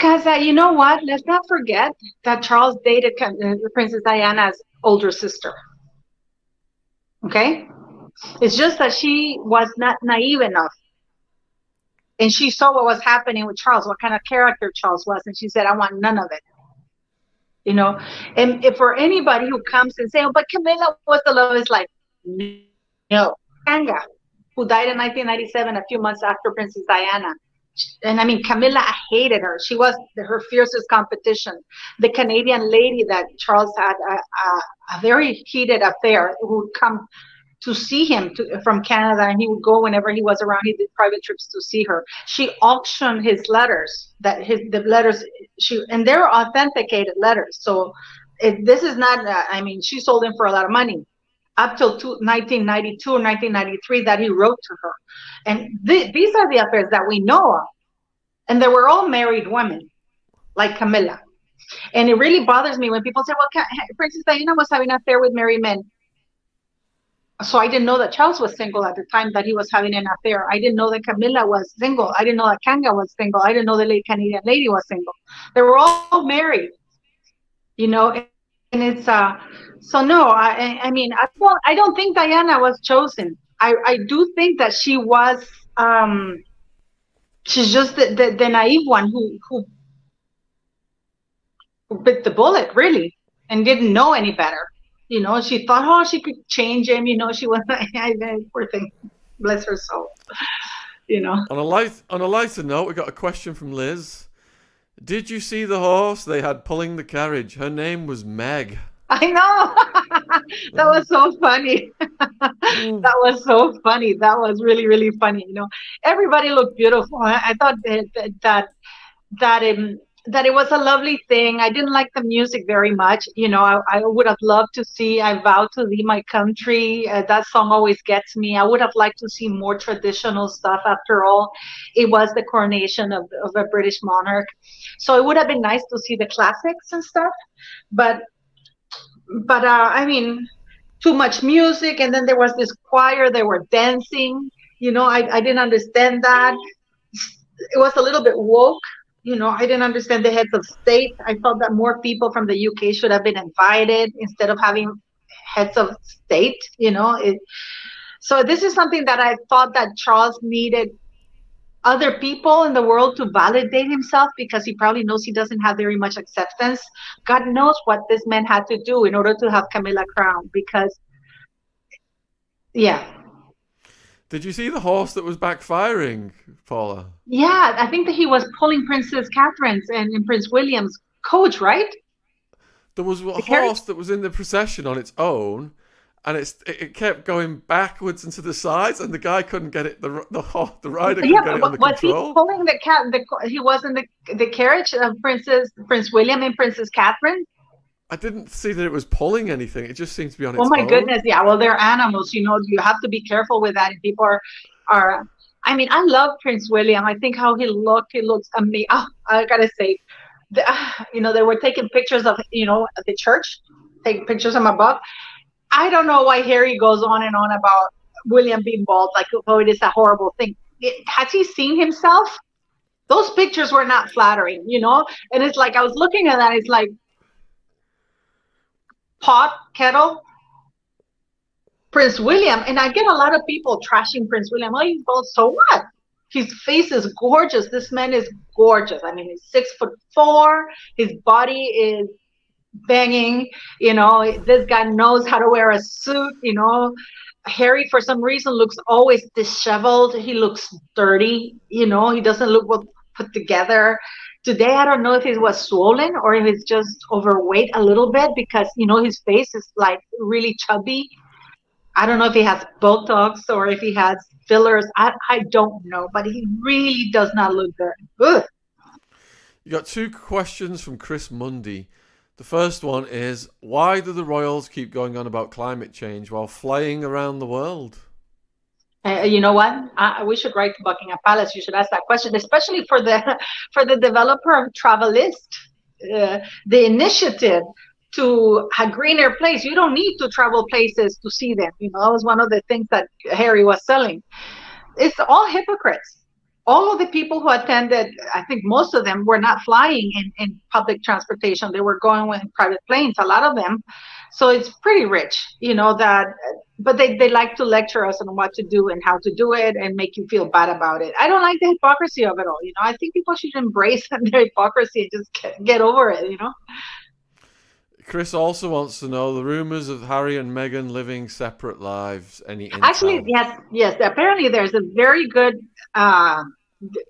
Because uh, you know what? Let's not forget that Charles dated uh, Princess Diana's older sister. Okay? It's just that she was not naive enough. And she saw what was happening with Charles, what kind of character Charles was, and she said, I want none of it. You know, and if for anybody who comes and say, oh, but Camilla was the love of his life, no. Kanga, who died in 1997, a few months after Princess Diana. And I mean, Camilla hated her. She was her fiercest competition. The Canadian lady that Charles had a, a, a very heated affair who would come to see him to, from Canada, and he would go whenever he was around. He did private trips to see her. She auctioned his letters. That his the letters she and they're authenticated letters. So it, this is not. Uh, I mean, she sold them for a lot of money up till two, 1992 or 1993 that he wrote to her. And th- these are the affairs that we know of. And they were all married women, like Camilla. And it really bothers me when people say, well, Princess Diana was having an affair with married men. So I didn't know that Charles was single at the time that he was having an affair. I didn't know that Camilla was single. I didn't know that Kanga was single. I didn't know the late Canadian lady was single. They were all married, you know. And it's uh, so no, I, I mean, I don't, I don't think Diana was chosen. I, I do think that she was, um, she's just the, the, the naive one who, who, bit the bullet, really, and didn't know any better. You know, she thought, oh, she could change him. You know, she was, poor thing, bless her soul. You know. On a light, on a lighter note, we got a question from Liz. Did you see the horse they had pulling the carriage? Her name was Meg. I know. that was so funny. that was so funny. That was really, really funny. You know, everybody looked beautiful. I, I thought that that that um, that it was a lovely thing. I didn't like the music very much. You know, I, I would have loved to see "I Vow to Thee, My Country." Uh, that song always gets me. I would have liked to see more traditional stuff. After all, it was the coronation of of a British monarch, so it would have been nice to see the classics and stuff. But but uh, I mean, too much music, and then there was this choir. They were dancing. You know, I I didn't understand that. It was a little bit woke. You know, I didn't understand the heads of state. I thought that more people from the UK should have been invited instead of having heads of state. You know, it, so this is something that I thought that Charles needed other people in the world to validate himself because he probably knows he doesn't have very much acceptance. God knows what this man had to do in order to have Camilla crowned because, yeah. Did you see the horse that was backfiring, Paula? Yeah, I think that he was pulling Princess Catherine's and, and Prince William's coach, right? There was a the horse carriage? that was in the procession on its own and it's it kept going backwards and to the sides, and the guy couldn't get it. The the the rider couldn't yeah, get it under was control. he pulling the cat? The, he was in the the carriage of Princess Prince William and Princess Catherine. I didn't see that it was pulling anything. It just seemed to be on oh its. Oh my own. goodness! Yeah, well, they're animals. You know, you have to be careful with that. And people are are. I mean, I love Prince William. I think how he looked. He looks amazing. Oh, ah, I gotta say, the, ah, you know, they were taking pictures of you know the church, taking pictures of my book I don't know why Harry goes on and on about William being bald, like, oh, it is a horrible thing. It, has he seen himself? Those pictures were not flattering, you know? And it's like, I was looking at that, it's like, pot, kettle, Prince William, and I get a lot of people trashing Prince William. Oh, he's bald, so what? His face is gorgeous. This man is gorgeous. I mean, he's six foot four. His body is banging you know this guy knows how to wear a suit you know harry for some reason looks always disheveled he looks dirty you know he doesn't look well put together today i don't know if he was swollen or if he's just overweight a little bit because you know his face is like really chubby i don't know if he has botox or if he has fillers i, I don't know but he really does not look good Ugh. you got two questions from chris mundy the first one is why do the royals keep going on about climate change while flying around the world? Uh, you know what? I, we should write to Buckingham Palace. You should ask that question, especially for the for the developer of Travalyst, uh, the initiative to a greener place. You don't need to travel places to see them. You know, that was one of the things that Harry was selling. It's all hypocrites. All of the people who attended, I think most of them were not flying in, in public transportation. They were going with private planes, a lot of them. So it's pretty rich, you know, that, but they, they like to lecture us on what to do and how to do it and make you feel bad about it. I don't like the hypocrisy of it all. You know, I think people should embrace their hypocrisy and just get, get over it, you know? Chris also wants to know the rumors of Harry and Meghan living separate lives. Any intel? actually, yes, yes. Apparently, there's a very good, uh,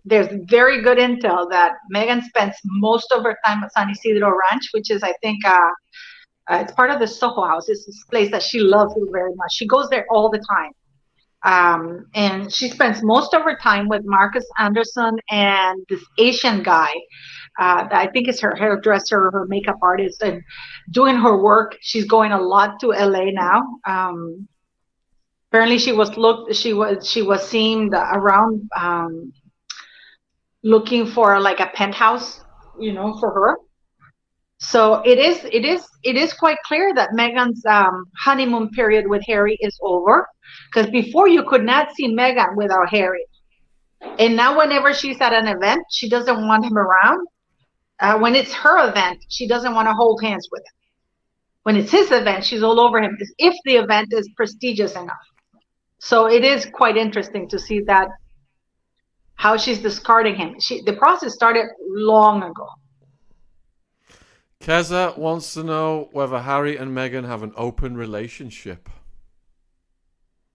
there's very good intel that Meghan spends most of her time at San Ysidro Ranch, which is, I think, uh, uh, it's part of the Soho House. It's this place that she loves very much. She goes there all the time. Um, and she spends most of her time with Markus Anderson and this Asian guy uh, I think it's her hairdresser, or her makeup artist, and doing her work. She's going a lot to LA now. Um, apparently, she was looked. She was she was seen around um, looking for like a penthouse, you know, for her. So it is it is it is quite clear that Meghan's um, honeymoon period with Harry is over, because before you could not see Meghan without Harry. And now, whenever she's at an event, she doesn't want him around. Uh, when it's her event, she doesn't want to hold hands with him. When it's his event, she's all over him if the event is prestigious enough. So it is quite interesting to see that how she's discarding him. She, the process started long ago. Keza wants to know whether Harry and Meghan have an open relationship.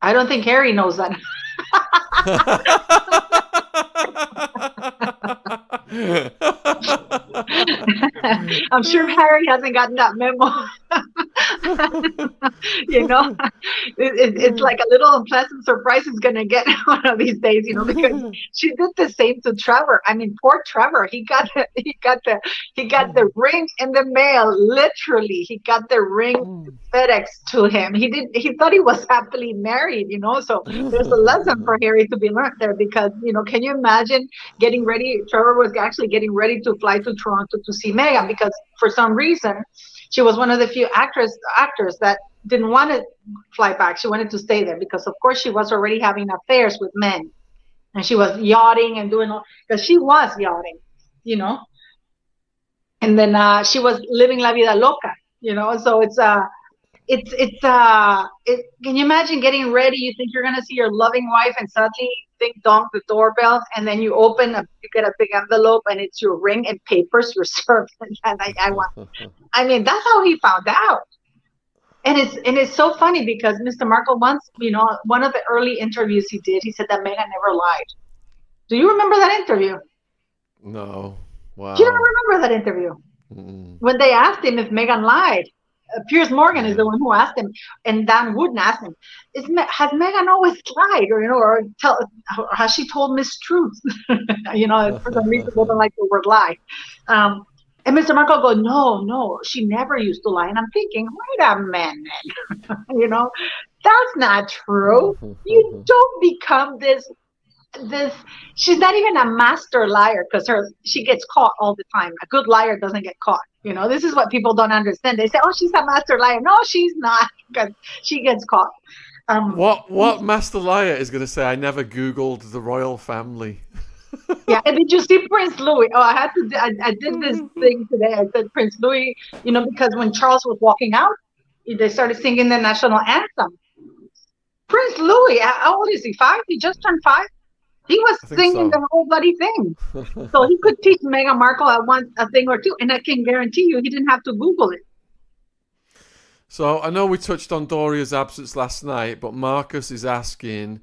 I don't think Harry knows that. I'm sure mm. Harry hasn't gotten that memo. you know, it, it, it's mm. like a little unpleasant surprise is going to get one of these days. You know, because she did the same to Trevor. I mean, poor Trevor. He got the he got the he got the mm. ring in the mail. Literally, he got the ring mm. FedEx to him. He did. He thought he was happily married. You know, so there's a lesson for Harry to be learned there because you know, can you imagine getting ready? Trevor was actually getting ready to fly to Toronto to see Meghan because for some reason she was one of the few actors actors that didn't want to fly back. She wanted to stay there because, of course, she was already having affairs with men, and she was yachting and doing all because she was yachting, you know. And then uh, she was living la vida loca, you know. So it's uh it's it's uh it, can you imagine getting ready you think you're gonna see your loving wife and suddenly ding dong the doorbell and then you open a you get a big envelope and it's your ring and papers your servant and I, I want I mean that's how he found out. And it's and it's so funny because Mr. Markle once you know one of the early interviews he did he said that Meghan never lied. Do you remember that interview? No. Wow you don't remember that interview? Mm-mm. when they asked him if Meghan lied Piers Morgan is the one who asked him, and Dan Wootton asked him, "Is has Meghan always lied, or you know, or tell, or has she told mistruths? you know, for some reason, don't like the word lie." Um, and Mr. Markle go, "No, no, she never used to lie." And I'm thinking, wait a minute, you know, that's not true. You don't become this this she's not even a master liar because her she gets caught all the time. A good liar doesn't get caught you know? This is what people don't understand. They say oh she's a master liar. No she's not because she gets caught. Um, what what master liar is going to say i never googled the royal family? Yeah and did you see prince louis. Oh i had to I, I did this thing today. I said prince louis you know because when charles was walking out they started singing the national anthem. Prince louis how old is he? Five? He just turned five he was singing so. the whole bloody thing. so he could teach Meghan Markle at once a thing or two, and I can guarantee you he didn't have to Google it. So I know we touched on Doria's absence last night, but Marcus is asking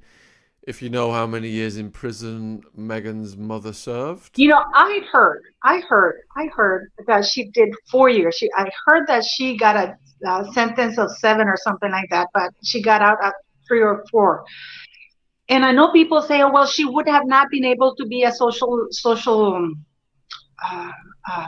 if you know how many years in prison Meghan's mother served. You know, I heard, I heard, I heard that she did four years. She, I heard that she got a, a sentence of seven or something like that, but she got out at three or four and I know people say, oh, well, she would have not been able to be a social, social, um, uh, uh,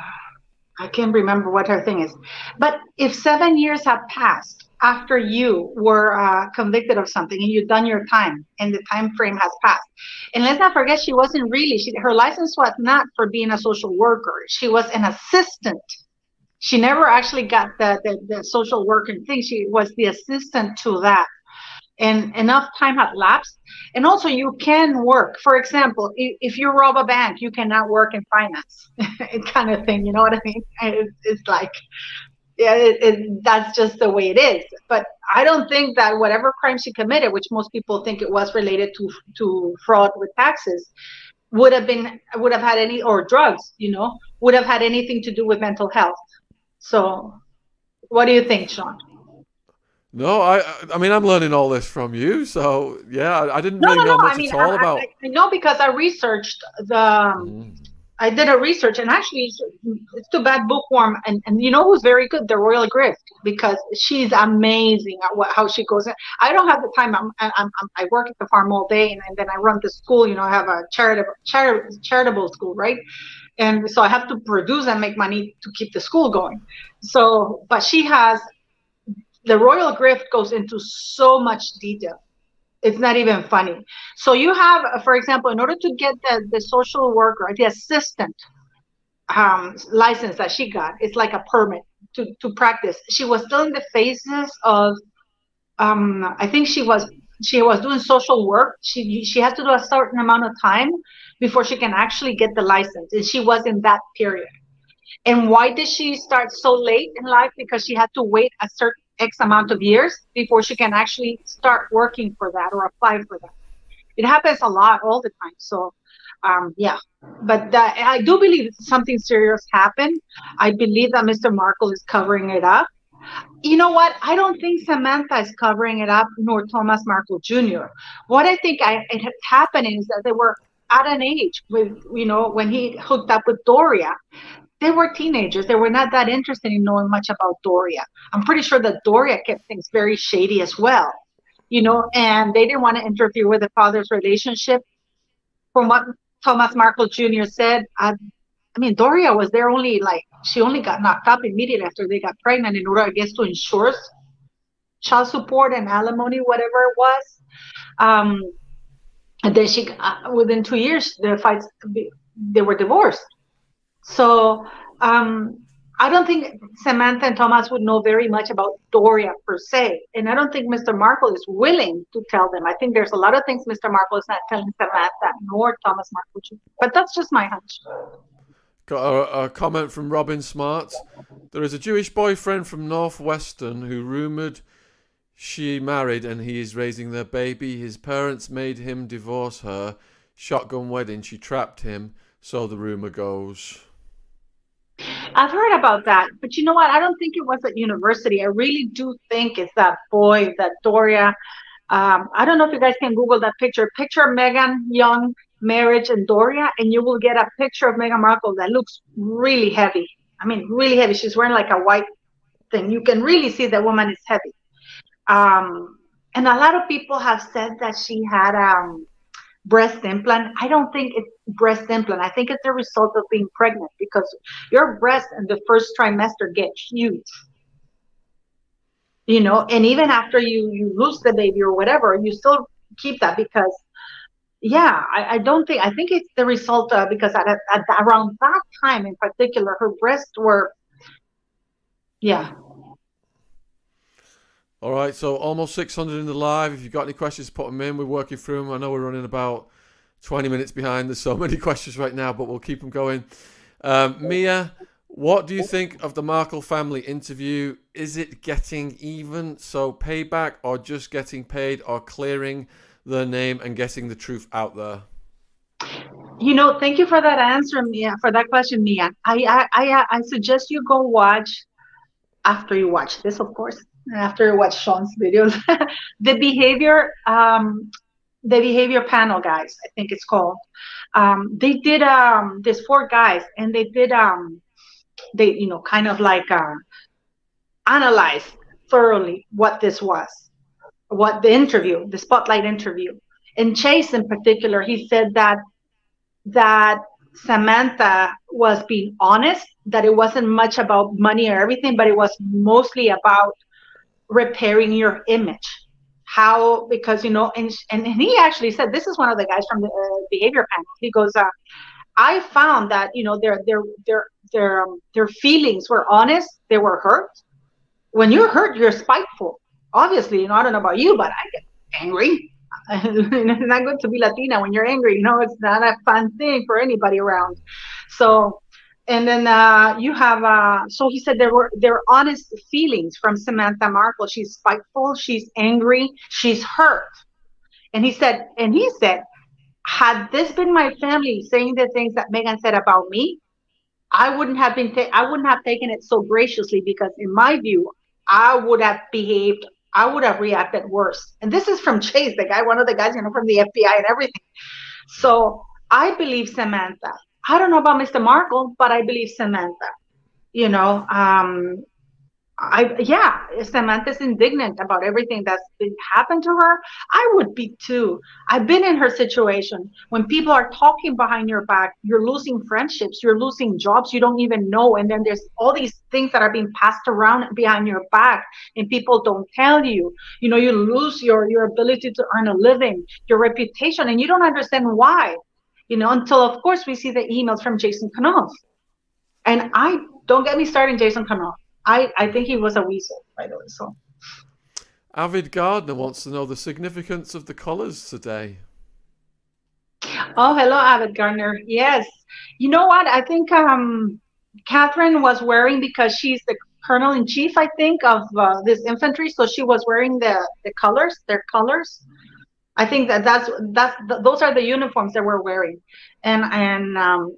I can't remember what her thing is. But if seven years have passed after you were uh, convicted of something and you've done your time and the time frame has passed. And let's not forget, she wasn't really, she, her license was not for being a social worker. She was an assistant. She never actually got the, the, the social worker thing. She was the assistant to that. And enough time had lapsed. And also, you can work. For example, if, you rob a bank, you cannot work in finance, kind of thing. You know what I mean? It's, it's like yeah, it, it, that's just the way it is. But I don't think that whatever crime she committed, which most people think it was related to to fraud with taxes, would have been would have had any or drugs, you know, would have had anything to do with mental health. So, what do you think, Shaun? No, I I mean I'm learning all this from you. So yeah, I, I didn't no, really no, know no. much I mean, at all I, about. I, I know because I researched the. Mm I did a research, and actually, it's too bad bookworm. And, and you know who's very good? The Royal Grift, because she's amazing at what, how she goes. In. I don't have the time. I'm, I'm, I'm, i work at the farm all day, and, and then I run the school. You know, I have a charitable chari- charitable school, right? And so I have to produce and make money to keep the school going. So, but she has the Royal Grift goes into so much detail it's not even funny. So you have, uh, for example, in order to get the, the social worker, the assistant um, license that she got, it's like a permit to, to practice. She was still in the phases of, um, I think she was she was doing social work. She she has to do a certain amount of time before she can actually get the license, and she was in that period. And why did she start so late in life? Because she had to wait a certain X amount of years before she can actually start working for that or apply for that. It happens a lot all the time. So, um, yeah, but that, I do believe something serious happened. I believe that Mr. Markle is covering it up. You know what? I don't think Samantha is covering it up, nor Thomas Markle Jr. What I think I, it happened is that they were at an age with, you know, when he hooked up with Doria, they were teenagers. They were not that interested in knowing much about Doria. I'm pretty sure that Doria kept things very shady as well, you know, and they didn't want to interfere with the father's relationship. From what Thomas Markle Jr. said, I, I mean, Doria was there only like, she only got knocked up immediately after they got pregnant in order, I guess, to ensure child support and alimony, whatever it was. Um, and then she, uh, within two years, the fights, they were divorced. So um, I don't think Samantha and Thomas would know very much about Doria per se. And I don't think Mr. Markle is willing to tell them. I think there's a lot of things Mr. Markle is not telling Samantha nor Thomas Markle. But that's just my hunch. Got a, a, comment from Robin Smart. There is a Jewish boyfriend from Northwestern who rumored she married and he is raising their baby. His parents made him divorce her. Shotgun wedding. She trapped him. So the rumor goes. I've heard about that, but you know what? I don't think it was at university. I really do think it's that boy, that Doria. Um, I don't know if you guys can Google that picture. Picture Meghan Young marriage and Doria, and you will get a picture of Meghan Markle that looks really heavy. I mean, really heavy. She's wearing like a white thing. You can really see the woman is heavy. Um, and a lot of people have said that she had um, breast implant. I don't think it's breast implant. I think it's a result of being pregnant because your breasts in the first trimester get huge. You know, and even after you you lose the baby or whatever, you still keep that because yeah, I, I don't think I think it's the result of because at, at around that time in particular, her breasts were yeah. All right, so almost 600 in the live. If you've got any questions, put them in. We're working through them. I know we're running about 20 minutes behind. There's so many questions right now, but we'll keep them going. Um, Mia, what do you think of the Markle family interview? Is it getting even, so payback, or just getting paid, or clearing the name and getting the truth out there? You know, thank you for that answer, Mia. For that question, Mia. I I I, I suggest you go watch after you watch this, of course, after watch Shaun's videos, the behavior um, the behavior panel guys, I think it's called. Um, they did um, there's four guys, and they did um, they you know kind of like uh, analyze thoroughly what this was, what the interview, the spotlight interview. And Chase in particular, he said that that Samantha was being honest, that it wasn't much about money or everything, but it was mostly about repairing your image. How because you know and, and he actually said this is one of the guys from the uh, behavior panel. He goes uh, i found that you know their their their their um, their feelings were honest they were hurt. When you're hurt you're spiteful. Obviously you know i don't know about you but i get angry. It's not good to be latina when you're angry you know it's not a fun thing for anybody around. So and then uh, you have uh, so he said there were there were honest feelings from Samantha Markle. She's spiteful, she's angry, she's hurt. And he said, and he said, had this been my family saying the things that Meghan said about me, I wouldn't have been ta- I wouldn't have taken it so graciously because in my view, I would have behaved, I would have reacted worse. And this is from Chase, the guy, one of the guys, you know, from the FBI and everything. So I believe Samantha I don't know about Mr. Markle, but I believe Samantha. You know, um, I yeah, Samantha's indignant about everything that's happened to her. I would be too. I've been in her situation when people are talking behind your back. You're losing friendships. You're losing jobs you don't even know, and then there's all these things that are being passed around behind your back, and people don't tell you. You know, you lose your your ability to earn a living, your reputation, and you don't understand why you know, until of course we see the emails from Jason Knauf. And I don't get me started, Jason Knauf. I, I think he was a weasel, by the way. So Avid Gardner wants to know the significance of the colors today. Oh, hello, Avid Gardner. Yes. You know what? I think um, Catherine was wearing because she's the colonel in chief, I think, of uh, this infantry. So she was wearing the, the colors, their colors. I think that that's that's those are the uniforms that we're wearing, and and um,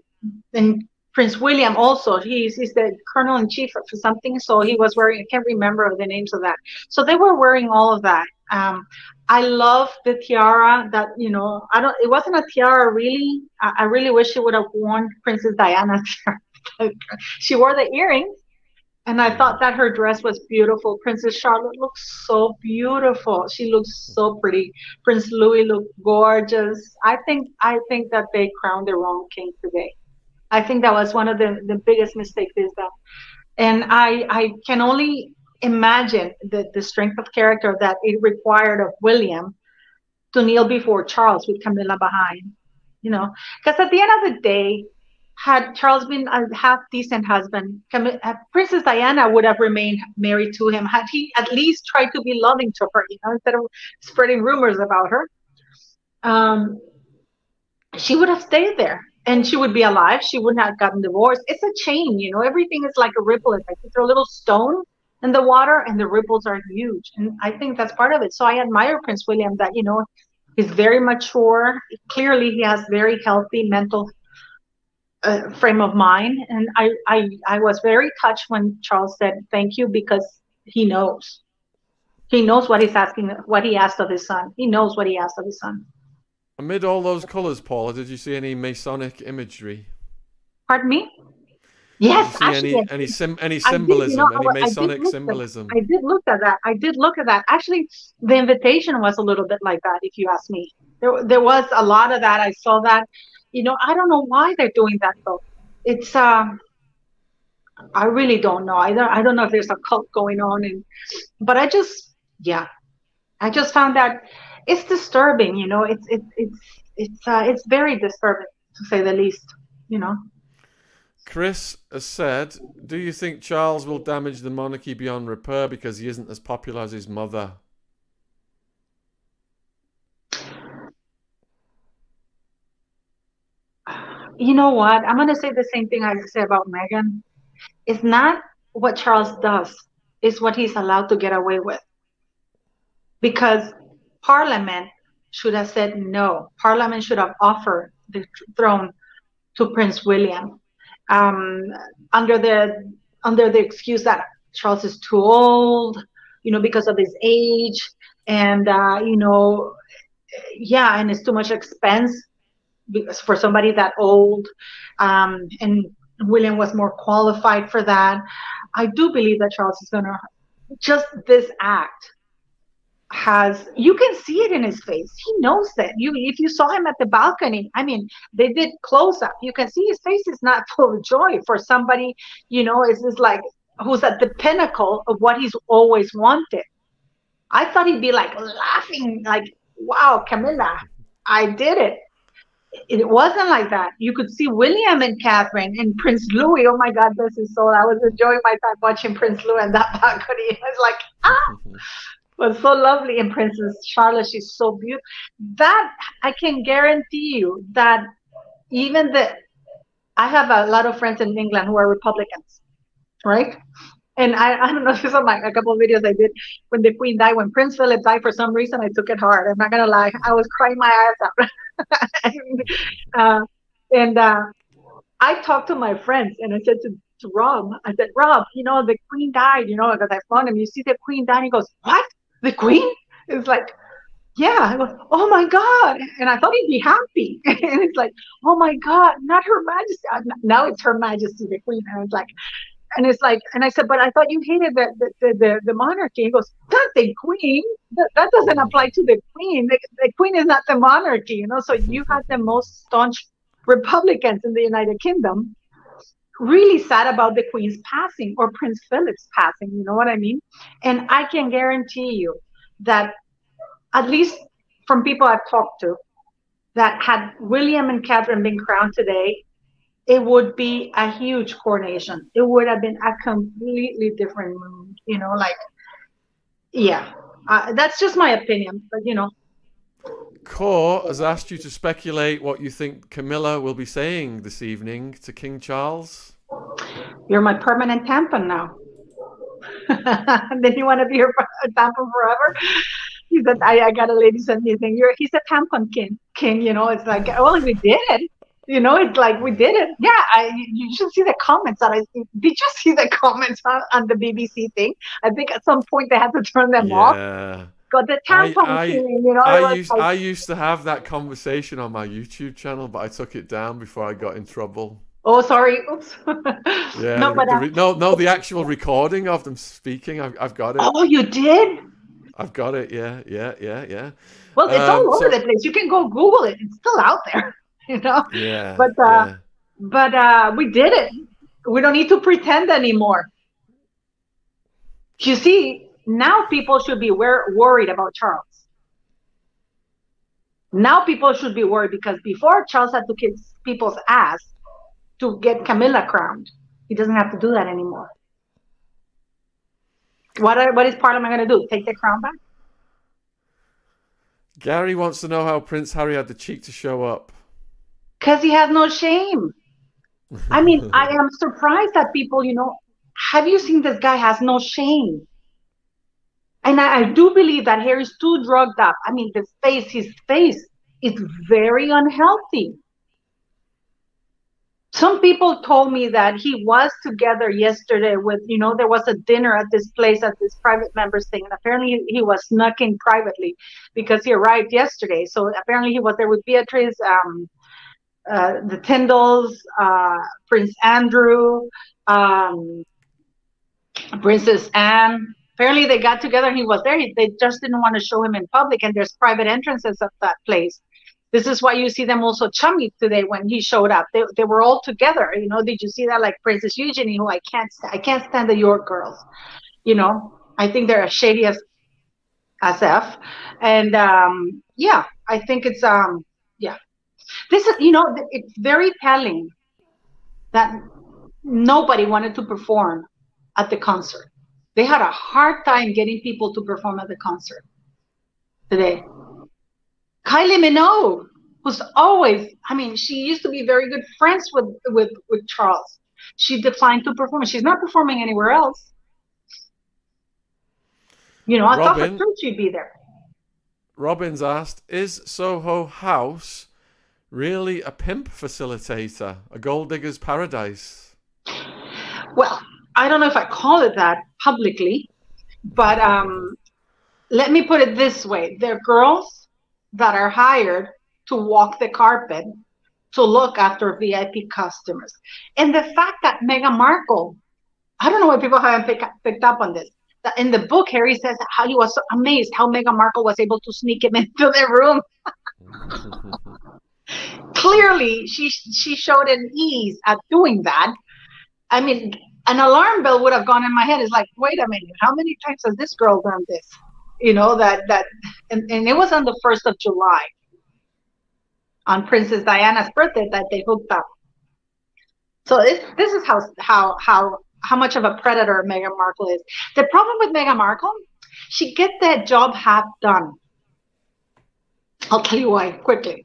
and Prince William also he's he's the colonel in chief for something, so he was wearing I can't remember the names of that. So they were wearing all of that. Um, I love the tiara that you know I don't it wasn't a tiara really. I, I really wish she would have worn Princess Diana's she wore the earrings and I thought that her dress was beautiful. Princess Charlotte looks so beautiful. She looks so pretty. Prince Louis looked gorgeous. I think I think that they crowned the wrong king today. I think that was one of the, the biggest mistakes is that. And I I can only imagine the, the strength of character that it required of William to kneel before Charles with Camilla behind. You know, because at the end of the day, had Charles been a half decent husband, uh, Princess Diana would have remained married to him had he at least tried to be loving to her, you know, instead of spreading rumors about her. Um, she would have stayed there and she would be alive. She wouldn't have gotten divorced. It's a chain, you know, everything is like a ripple effect. It's a little stone in the water and the ripples are huge. And I think that's part of it. So I admire Prince William that, you know, he's very mature. Clearly, he has very healthy mental uh, frame of mind. And I, I, I was very touched when Charles said thank you because he knows. He knows what he's asking, what he asked of his son. He knows what he asked of his son. Amid all those colors, Paula, did you see any Masonic imagery? Pardon me? Yes, did you see actually, any any, sim, any symbolism, did, you know, any Masonic I symbolism? At, I did look at that. I did look at that. Actually, the invitation was a little bit like that, if you ask me. There, there was a lot of that. I saw that you know, I don't know why they're doing that though. It's um, I really don't know. I don't I don't know if there's a cult going on, and but I just yeah, I just found that it's disturbing. You know, it's it's it's it's uh, it's very disturbing to say the least. You know. Chris has said, "Do you think Charles will damage the monarchy beyond repair because he isn't as popular as his mother?" You know what? I'm going to say the same thing I say about Meghan. It's not what Charles does, it's what he's allowed to get away with. Because Parliament should have said no. Parliament should have offered the throne to Prince William um, under the under the excuse that Charles is too old, you know, because of his age, and uh, you know, yeah, and it's too much expense for somebody that old, um, and William was more qualified for that. I do believe that Charles is going to just this act has you can see it in his face he knows that you if you saw him at the balcony i mean they did close up you can see his face is not full of joy for somebody you know is this like who's at the pinnacle of what he's always wanted I thought he'd be like laughing, like, wow, Camilla, I did it. It wasn't like that. You could see William and Catherine and Prince Louis. Oh my God, bless his soul. I was enjoying my time watching Prince Louis and that balcony. It was like, ah, was so lovely. And Princess Charlotte, she's so beautiful. That I can guarantee you that even the, I have a lot of friends in England who are Republicans, right? And I, I don't know if you saw my a couple of videos I did when the Queen died. When Prince Philip died, for some reason I took it hard. I'm not gonna lie, I was crying my eyes out. uh, and uh, I talked to my friends and I said to, to Rob, I said, Rob, you know the Queen died. You know, because I found him. You see the Queen died. He goes, What? The Queen? It's like, yeah. I go, oh my God. And I thought he'd be happy. and it's like, oh my God, not Her Majesty. Now it's Her Majesty the Queen. And it's like, and it's like, and I said, but I thought you hated the the, the, the monarchy. He goes, not the queen. That, that doesn't oh. apply to the queen. The, the queen is not the monarchy, you know. So you had the most staunch Republicans in the United Kingdom really sad about the queen's passing or Prince Philip's passing. You know what I mean? And I can guarantee you that at least from people I've talked to, that had William and Catherine been crowned today, it would be a huge coronation. It would have been a completely different mood, you know, like, yeah, uh, that's just my opinion, but you know. Core has asked you to speculate what you think Camilla will be saying this evening to King Charles. You're my permanent tampon now. then you want to be your tampon forever? He said, I, I got a lady send me a thing. You're, he's a tampon king, king, you know, it's like, well, we did it you know it's like we did it. Yeah I, you should see the comments that i did you see the comments on, on the bbc thing? I think at some point they had to turn them off. yeah. off got the tampon I, I, you know I used, like, I used to have that conversation on my youtube channel but i took it down before i got in trouble. Oh sorry. Oops. Yeah no, but, uh, no no the actual recording of them speaking I've, I've got it. Oh you did? I've got it yeah yeah yeah yeah. Well it's um, all over so, the place. You can go google it. It's still out there you know. Yeah. But uh, yeah. but uh, we did it. We don't need to pretend anymore. You see, now people should be wor- worried about Charles. Now people should be worried because before Charles had to kiss people's ass to get Camilla crowned. He doesn't have to do that anymore. What are, what is Parliament going to do? Take the crown back? Gary wants to know how Prince Harry had the cheek to show up because he has no shame. I mean, I am surprised that people, you know, have you seen this guy has no shame? And I, I do believe that Harry's too drugged up. I mean, the face, his face is very unhealthy. Some people told me that he was together yesterday with, you know, there was a dinner at this place at this private members thing. And apparently he was snuck in privately because he arrived yesterday. So apparently he was there with Beatrice, um, uh, the Tindalls, uh, Prince Andrew, um, Princess Anne. Apparently, they got together and he was there. They just didn't want to show him in public, and there's private entrances at that place. This is why you see them also chummy today when he showed up. They, they were all together. You know, did you see that? Like Princess Eugenie, who I can't I can't stand the York girls. You know, I think they're as shady as as f. And um, yeah, I think it's um this is, you know, it's very telling that nobody wanted to perform at the concert. They had a hard time getting people to perform at the concert today. Kylie Minogue, who's always, I mean, she used to be very good friends with with with Charles. She declined to perform. She's not performing anywhere else. You know, I Robin, thought for sure she'd be there. Robin's asked, is Soho House really a pimp facilitator, a gold digger's paradise? Well, I don't know if I call it that publicly, but um, let me put it this way: they're girls that are hired to walk the carpet to look after VIP customers, and the fact that Meghan Markle, I don't know why people haven't pick, picked up on this. That in the book, Harry says how he was so amazed how Meghan Markle was able to sneak him into the room. clearly she she showed an ease at doing that. I mean, an alarm bell would have gone in my head. It's like, wait a minute, how many times has this girl done this? You know that that, and, and it was on the first of July, on Princess Diana's birthday, that they hooked up. So this this is how how how how much of a predator Meghan Markle is. The problem with Meghan Markle, she gets that job half done. I'll tell you why quickly.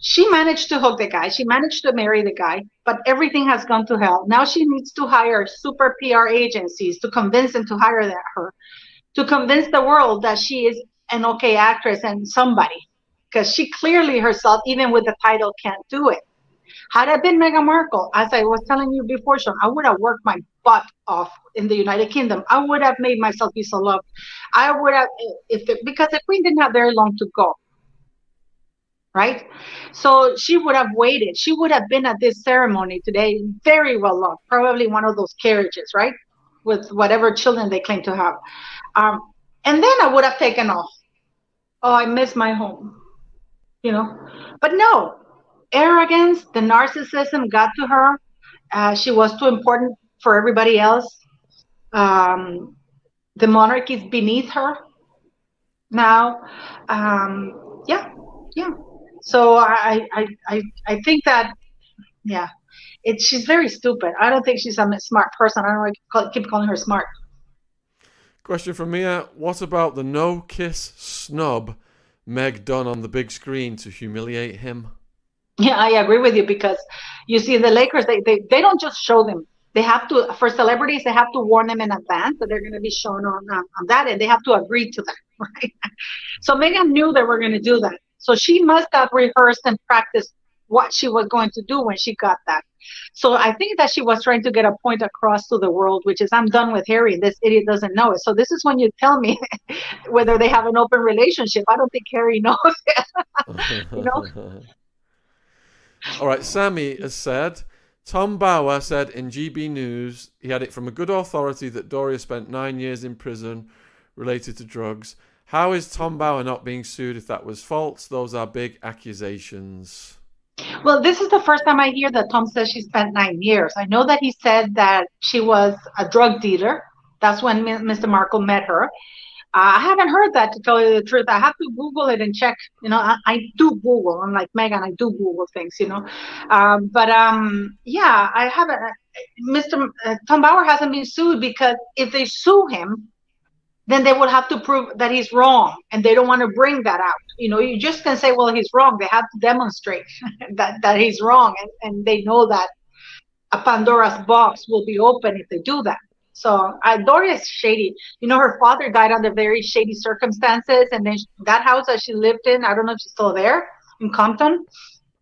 She managed to hook the guy. She managed to marry the guy, but everything has gone to hell. Now she needs to hire super PR agencies to convince them to hire that, her, to convince the world that she is an okay actress and somebody, because she clearly herself, even with the title, can't do it. Had I been Meghan Markle, as I was telling you before, Shaun, I would have worked my butt off in the United Kingdom. I would have made myself be so loved. I would have, if the, because the Queen didn't have very long to go right? So she would have waited. She would have been at this ceremony today, very well loved, probably one of those carriages, right? With whatever children they claim to have. Um, and then I would have taken off. Oh, I miss my home, you know? But no, arrogance, the narcissism got to her. Uh, she was too important for everybody else. Um, the monarchy is beneath her now. Um, yeah, yeah. So I, I, I, I think that, yeah, it, she's very stupid. I don't think she's a smart person. I don't know why keep calling her smart. Question from Mia: What about the no kiss snub Meg done on the big screen to humiliate him? Yeah, I agree with you because you see the Lakers, they, they, they don't just show them. They have to, for celebrities, they have to warn them in advance that they're going to be shown on, on, on that and they have to agree to that, right? So Meghan knew they were going to do that. So she must have rehearsed and practiced what she was going to do when she got that. So I think that she was trying to get a point across to the world, which is I'm done with Harry. This idiot doesn't know it. So this is when you tell me whether they have an open relationship. I don't think Harry knows it. you know? All right, Sammy has said Tom Bower said in GB News he had it from a good authority that Doria spent nine years in prison related to drugs. How is Tom Bower not being sued if that was false? Those are big accusations. Well, this is the first time I hear that Tom says she spent nine years. I know that he said that she was a drug dealer. That's when Mr. Markle met her. Uh, I haven't heard that to tell you the truth. I have to Google it and check. You know, I, I do Google. I'm like Meghan. I do Google things. You know, um, but um, yeah, I haven't. Mr. Uh, Tom Bower hasn't been sued because if they sue him, then they would have to prove that he's wrong and they don't want to bring that out you know you just can say well he's wrong they have to demonstrate that that he's wrong and, and they know that a pandora's box will be open if they do that so uh, Doria's shady. You know, her father died under very shady circumstances, and then that house that she lived in, I don't know if she's still there in Compton.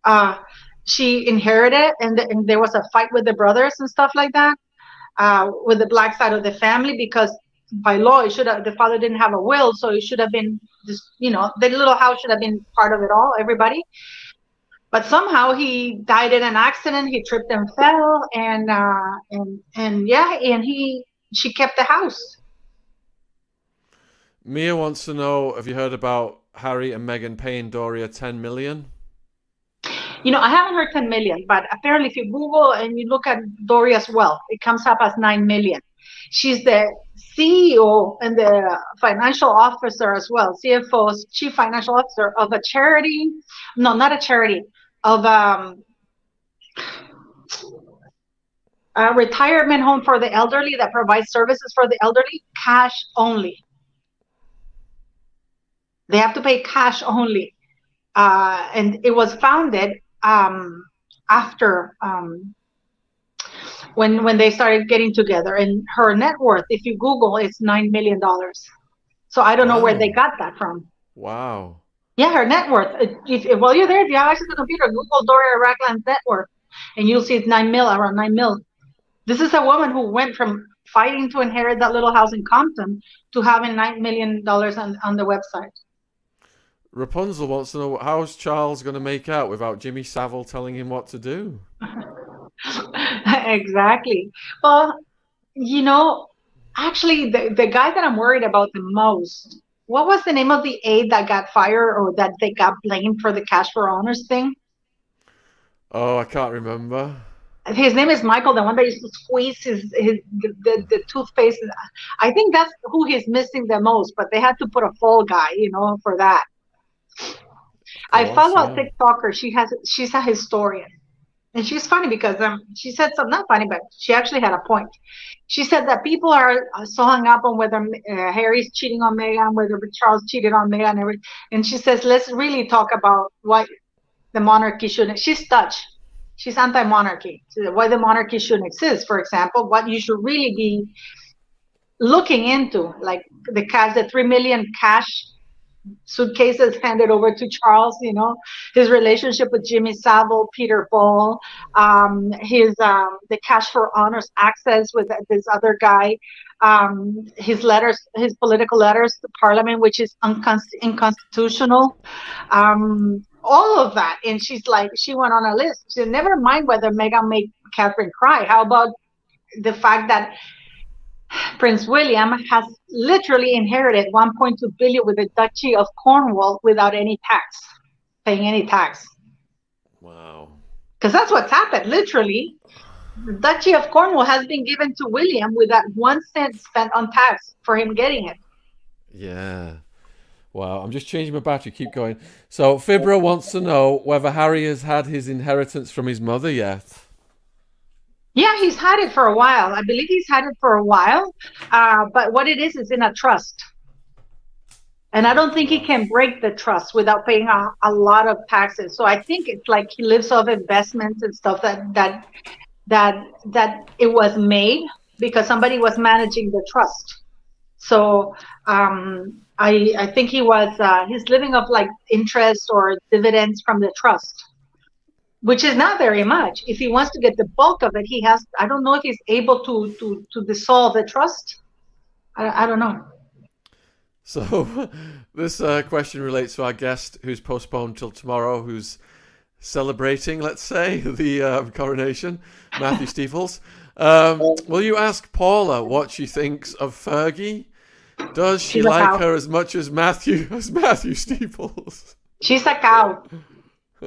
Uh, she inherited, and, the, and there was a fight with the brothers and stuff like that, uh, with the black side of the family because by law it should have the father didn't have a will so it should have been just you know the little house should have been part of it all everybody. But somehow he died in an accident he tripped and fell and uh and and yeah and he she kept the house. Mia wants to know have you heard about harry and meghan paying doria 10 million? You know i haven't heard 10 million but apparently if you google and you look at doria's wealth it comes up as 9 million. She's the CEO and the financial officer as well, CFO's chief financial officer of a charity. No, not a charity, of um, a retirement home for the elderly that provides services for the elderly, cash only. They have to pay cash only. Uh, and it was founded um, after um, when when they started getting together. And her net worth if you google it's nine million dollars. So i don't know where they got that from. Wow. Yeah her net worth. If, if, while you're there if you have access to the computer google doria ragland's net worth and you'll see it's nine mil around nine mil. This is a woman who went from fighting to inherit that little house in compton to having nine million dollars on, on the website. Rapunzel wants to know how's charles going to make out without jimmy savile telling him what to do exactly. Well, you know, actually, the, the guy that I'm worried about the most, what was the name of the aide that got fired or that they got blamed for the cash for honors thing? Oh, I can't remember. his name is Michael, the one that used to squeeze his, his the, the toothpaste. I think that's who he's missing the most, but they had to put a fall guy, you know, for that. I oh, follow a TikToker. She has she's a historian, and she's funny because um she said something not funny, but she actually had a point. She said that people are uh, so hung up on whether uh, Harry's cheating on Meghan, whether Charles cheated on Meghan, and, and she says let's really talk about why the monarchy shouldn't. She's Dutch she's anti-monarchy. Why the monarchy shouldn't exist, for example, what you should really be looking into, like the cash, the three million cash suitcases handed over to Charles, you know, his relationship with Jimmy Savile, Peter Ball, um, his um, the cash for honors access with this other guy, um, his letters, his political letters to Parliament, which is unconst- unconstitutional. Um, all of that. And she's like, she went on a list. She said, never mind whether Meghan made Catherine cry. How about the fact that Prince William has literally inherited 1.2 billion with the Duchy of Cornwall without any tax, paying any tax. Wow. Because that's what's happened, literally. The Duchy of Cornwall has been given to William without one cent spent on tax for him getting it. Yeah. Wow, I'm just changing my battery. Keep going. So Fibra wants to know whether Harry has had his inheritance from his mother yet. Yeah, he's had it for a while. I believe he's had it for a while. Uh, but what it is is in a trust. And I don't think he can break the trust without paying a, a lot of taxes. So I think it's like he lives off investments and stuff that that that that it was made because somebody was managing the trust. So um, I I think he was uh, he's living off like interest or dividends from the trust, which is not very much. If he wants to get the bulk of it, he has. I don't know if he's able to to to dissolve the trust. I, I don't know. So, this uh, question relates to our guest, who's postponed till tomorrow, who's celebrating, let's say, the uh, coronation, Matthew Steeples. Um, will you ask Paula what she thinks of Fergie? Does she She's like her as much as Matthew as Matthew Steeples? She's a cow.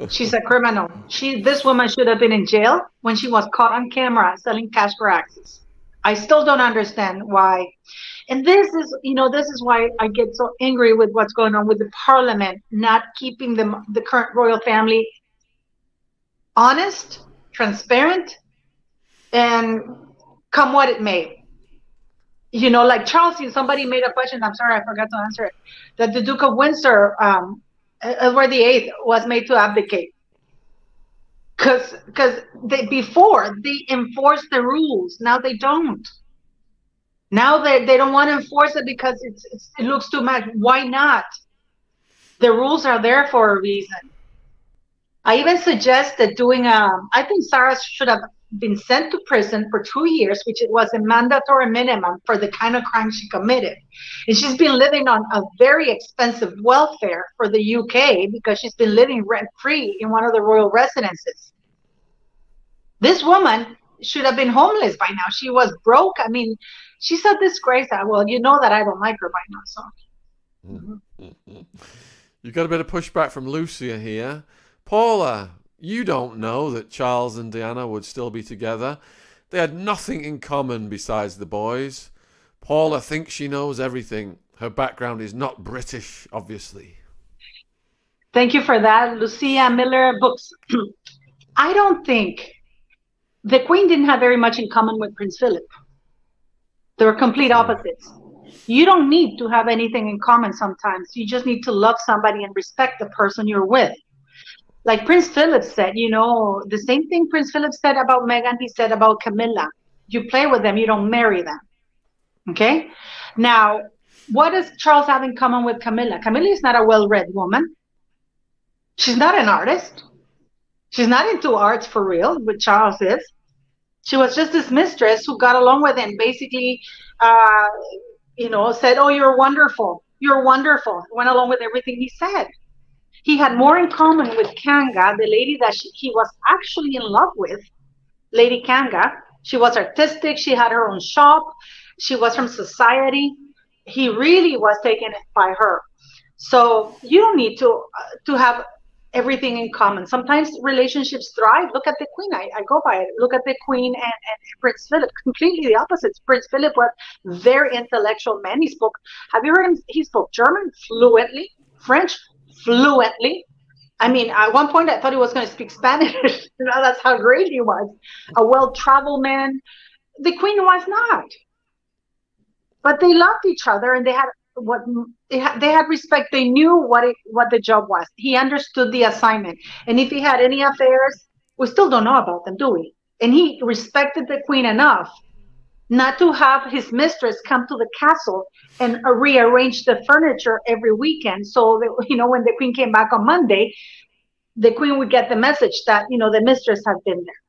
She's a criminal. She this woman should have been in jail when she was caught on camera selling cash for access. I still don't understand why. And this is, you know, this is why I get so angry with what's going on with the parliament not keeping the the current royal family honest, transparent, and come what it may you know, like Charles, somebody made a question. I'm sorry, I forgot to answer it. That the Duke of Windsor, um, Edward the Eighth, was made to abdicate because because they before they enforced the rules. Now they don't. Now they they don't want to enforce it because it's, it's it looks too much. Why not? The rules are there for a reason. I even suggested doing. Um, I think Sarah should have been sent to prison for two years, which it was a mandatory minimum for the kind of crime she committed. And she's been living on a very expensive welfare for the UK because she's been living rent free in one of the royal residences. This woman should have been homeless by now. She was broke. I mean, she's a disgrace. Well, you know that I don't like her by now, so. Mm-hmm. You got a bit of pushback from Lucia here. Paula, you don't know that Charles and Diana would still be together. They had nothing in common besides the boys. Paula thinks she knows everything. Her background is not British, obviously. Thank you for that, Lucia Miller Books. I don't think the Queen didn't have very much in common with Prince Philip. They were complete hmm. opposites. You don't need to have anything in common sometimes. You just need to love somebody and respect the person you're with like Prince Philip said, you know, the same thing Prince Philip said about Meghan, he said about Camilla. You play with them, you don't marry them. Okay? Now, what does Charles have in common with Camilla? Camilla is not a well read woman. She's not an artist. She's not into arts for real, but Charles is. She was just this mistress who got along with him, basically, uh, you know, said, Oh, you're wonderful. You're wonderful. Went along with everything he said. He had more in common with Kanga, the lady that she, he was actually in love with, Lady Kanga. She was artistic. She had her own shop. She was from society. He really was taken by her. So you don't need to uh, to have everything in common. Sometimes relationships thrive. Look at the Queen. I, I go by it. Look at the Queen and, and Prince Philip. Completely the opposite. Prince Philip was very intellectual man. He spoke. Have you heard him? He spoke German fluently, French fluently. I mean, at one point I thought he was going to speak Spanish. that's how great he was. A well-traveled man. The Queen was not. But they loved each other, and they had what they had, they had respect. They knew what it, what the job was. He understood the assignment, and if he had any affairs, we still don't know about them, do we? And he respected the queen enough not to have his mistress come to the castle and rearrange the furniture every weekend. So that you know, when the queen came back on Monday, the queen would get the message that you know the mistress had been there.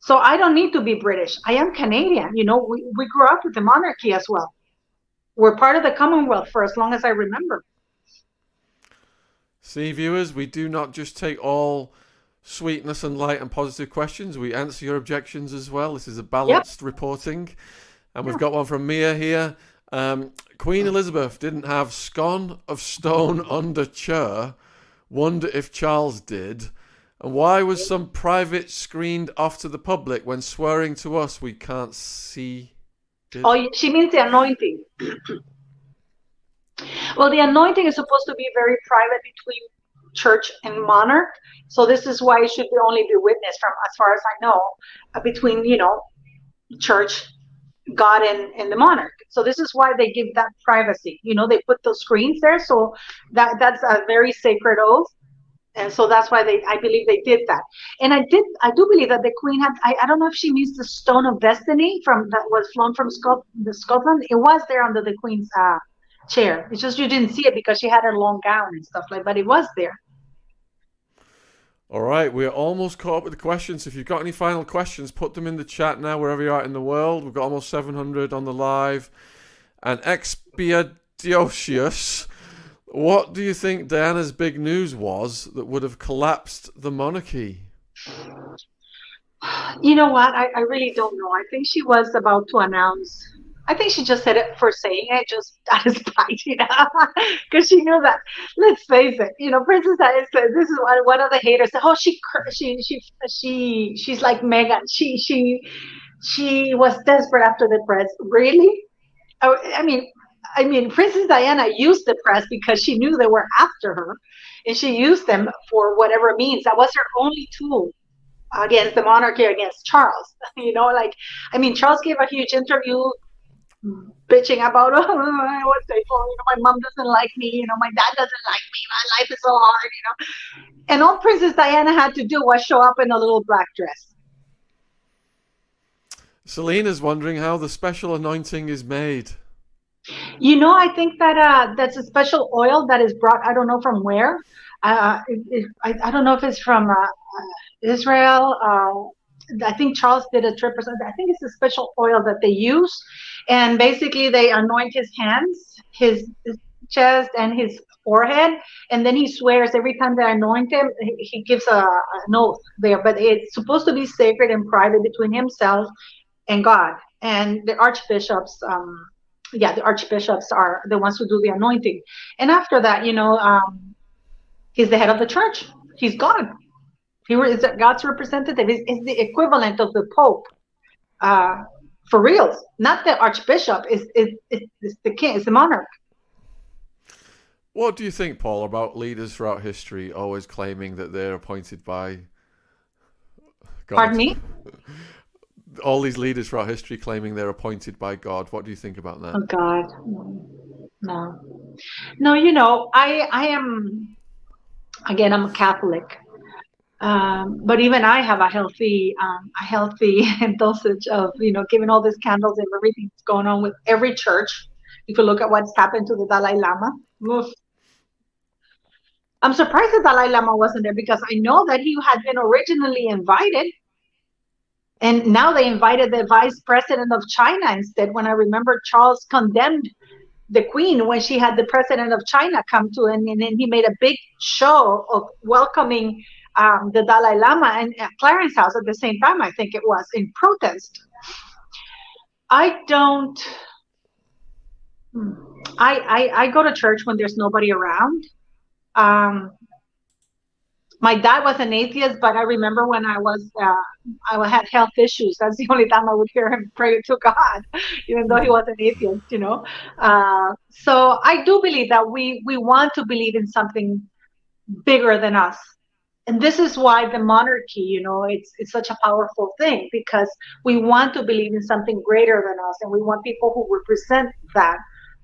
So I don't need to be British. I am Canadian. You know, we, we grew up with the monarchy as well we're part of the Commonwealth for as long as I remember. See, viewers, we do not just take all sweetness and light and positive questions. We answer your objections as well. This is a balanced yep. reporting. And we've got one from Mia here. Um, Queen Elizabeth didn't have scone of stone under chair. Wonder if Charles did. And why was some private screened off to the public when swearing to us we can't see Oh, she means the anointing. well, the anointing is supposed to be very private between church and monarch. So this is why it should only be witnessed from, as far as I know, uh, between you know, church, God, and and the monarch. So this is why they give that privacy. You know, they put those screens there, so that that's a very sacred oath and so that's why they i believe they did that and i did i do believe that the queen had i, I don't know if she means the stone of destiny from that was flown from Scot- the scotland it was there under the queen's uh, chair it's just you didn't see it because she had her long gown and stuff like but it was there all right we're almost caught up with the questions if you've got any final questions put them in the chat now wherever you are in the world we've got almost 700 on the live and expediosius what do you think Diana's big news was that would have collapsed the monarchy? You know what? I, I really don't know. I think she was about to announce. I think she just said it for saying it, just spite, you know, because she knew that. Let's face it, you know, Princess Diana said this is what one of the haters. Oh, she, she, she, she, she's like Meghan. She, she, she was desperate after the press. Really? I, I mean, I mean, Princess Diana used the press because she knew they were after her, and she used them for whatever means. That was her only tool against the monarchy, against Charles. You know, like, I mean, Charles gave a huge interview bitching about, oh, what's they for? You know, my mom doesn't like me. You know, my dad doesn't like me. My life is so hard. You know, and all Princess Diana had to do was show up in a little black dress. Selena's wondering how the special anointing is made. You know, I think that uh, that's a special oil that is brought. I don't know from where. Uh, it, it, I, I don't know if it's from uh, Israel. I think Charles did a trip or something. I think it's a special oil that they use, and basically they anoint his hands, his, his chest, and his forehead, and then he swears every time they anoint him, he, he gives a, an oath there. But it's supposed to be sacred and private between himself and God. And the archbishops um, yeah, the archbishops are the ones who do the anointing. And after that, you know, um, he's the head of the church. He's God. He is God's representative. He's, he's the equivalent of the Pope. Uh, for reals, not the archbishop. Is is is the king? Is the monarch. What do you think, Paul, about leaders throughout history always claiming that they're appointed by God? Pardon me. all these leaders throughout history claiming they're appointed by God. What do you think about that? Oh God, no, no. You know, I I am again. I'm a Catholic, um, but even I have a healthy um, a healthy dosage of you know giving all these candles and everything that's going on with every church. If you look at what's happened to the Dalai Lama, oof. I'm surprised the Dalai Lama wasn't there because I know that he had been originally invited and now they invited the vice president of China instead. When I remember Charles condemned the queen when she had the president of China come to, and, and then he made a big show of welcoming um, the Dalai Lama and at Clarence House at the same time, I think it was, in protest. I don't. I, I, I go to church when there's nobody around. Um, my dad was an atheist, but I remember when I was uh, I had health issues. That's the only time I would hear him pray to God, even though he was an atheist. You know, uh, so I do believe that we we want to believe in something bigger than us, and this is why the monarchy, you know, it's it's such a powerful thing because we want to believe in something greater than us, and we want people who represent that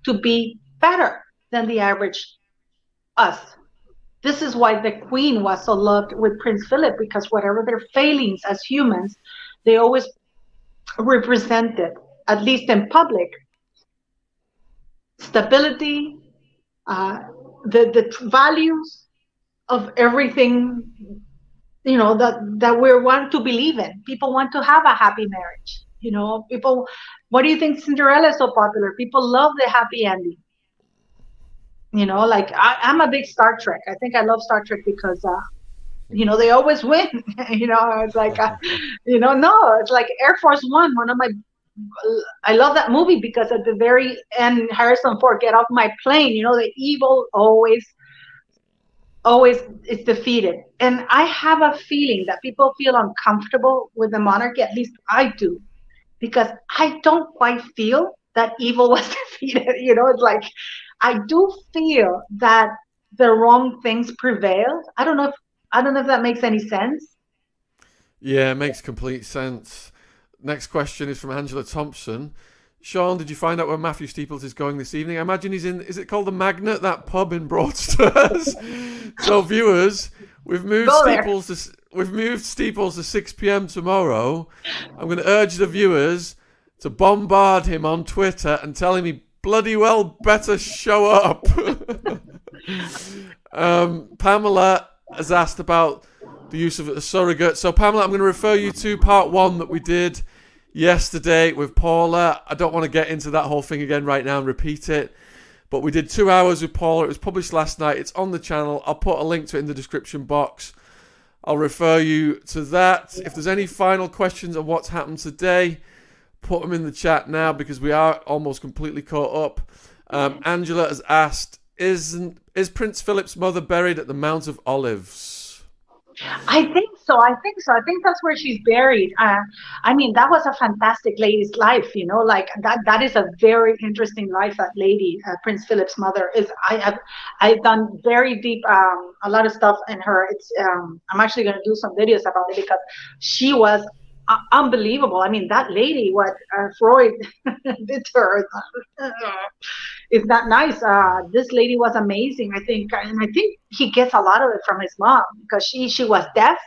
to be better than the average us. This is why the queen was so loved with Prince Philip because whatever their failings as humans, they always represented, at least in public, stability, uh, the the values of everything, you know that that we want to believe in. People want to have a happy marriage. You know, people. What do you think Cinderella is so popular? People love the happy ending you know, like I, am a big Star Trek. I think I love Star Trek because, uh, you know, they always win. you know, it's like, uh, you know, no, it's like Air Force One. One of my, I love that movie because at the very end, Harrison Ford get off my plane. You know, the evil always, always is defeated. And I have a feeling that people feel uncomfortable with the monarchy. At least I do, because I don't quite feel that evil was defeated. You know, it's like I do feel that the wrong things prevailed. I don't know if I don't know if that makes any sense. Yeah, it makes complete sense. Next question is from Angela Thompson. Shaun, did you find out where Matthew Steeples is going this evening? I imagine he's in. Is it called the Magnet, that pub in Broadstairs? so, viewers, we've moved Steeples. To, we've moved Steeples to six p.m. tomorrow. I'm going to urge the viewers to bombard him on Twitter and tell him he bloody well better show up. um, Pamela has asked about the use of a surrogate. So, Pamela, I'm going to refer you to part one that we did yesterday with Paula. I don't want to get into that whole thing again right now and repeat it. But we did two hours with Paula. It was published last night. It's on the channel. I'll put a link to it in the description box. I'll refer you to that. If there's any final questions on what's happened today, put them in the chat now because we are almost completely caught up. Um, Angela has asked, "Isn't is Prince Philip's mother buried at the Mount of Olives?" I think so. I think so. I think that's where she's buried. Uh, I mean, that was a fantastic lady's life. You know, like that. That is a very interesting life. That lady, uh, Prince Philip's mother, is. I have, I've done very deep, um, a lot of stuff in her. It's. Um, I'm actually going to do some videos about it because she was uh, unbelievable. I mean, that lady, what uh, Freud did to her, is that nice. Uh, this lady was amazing. I think, and I think he gets a lot of it from his mom because she she was deaf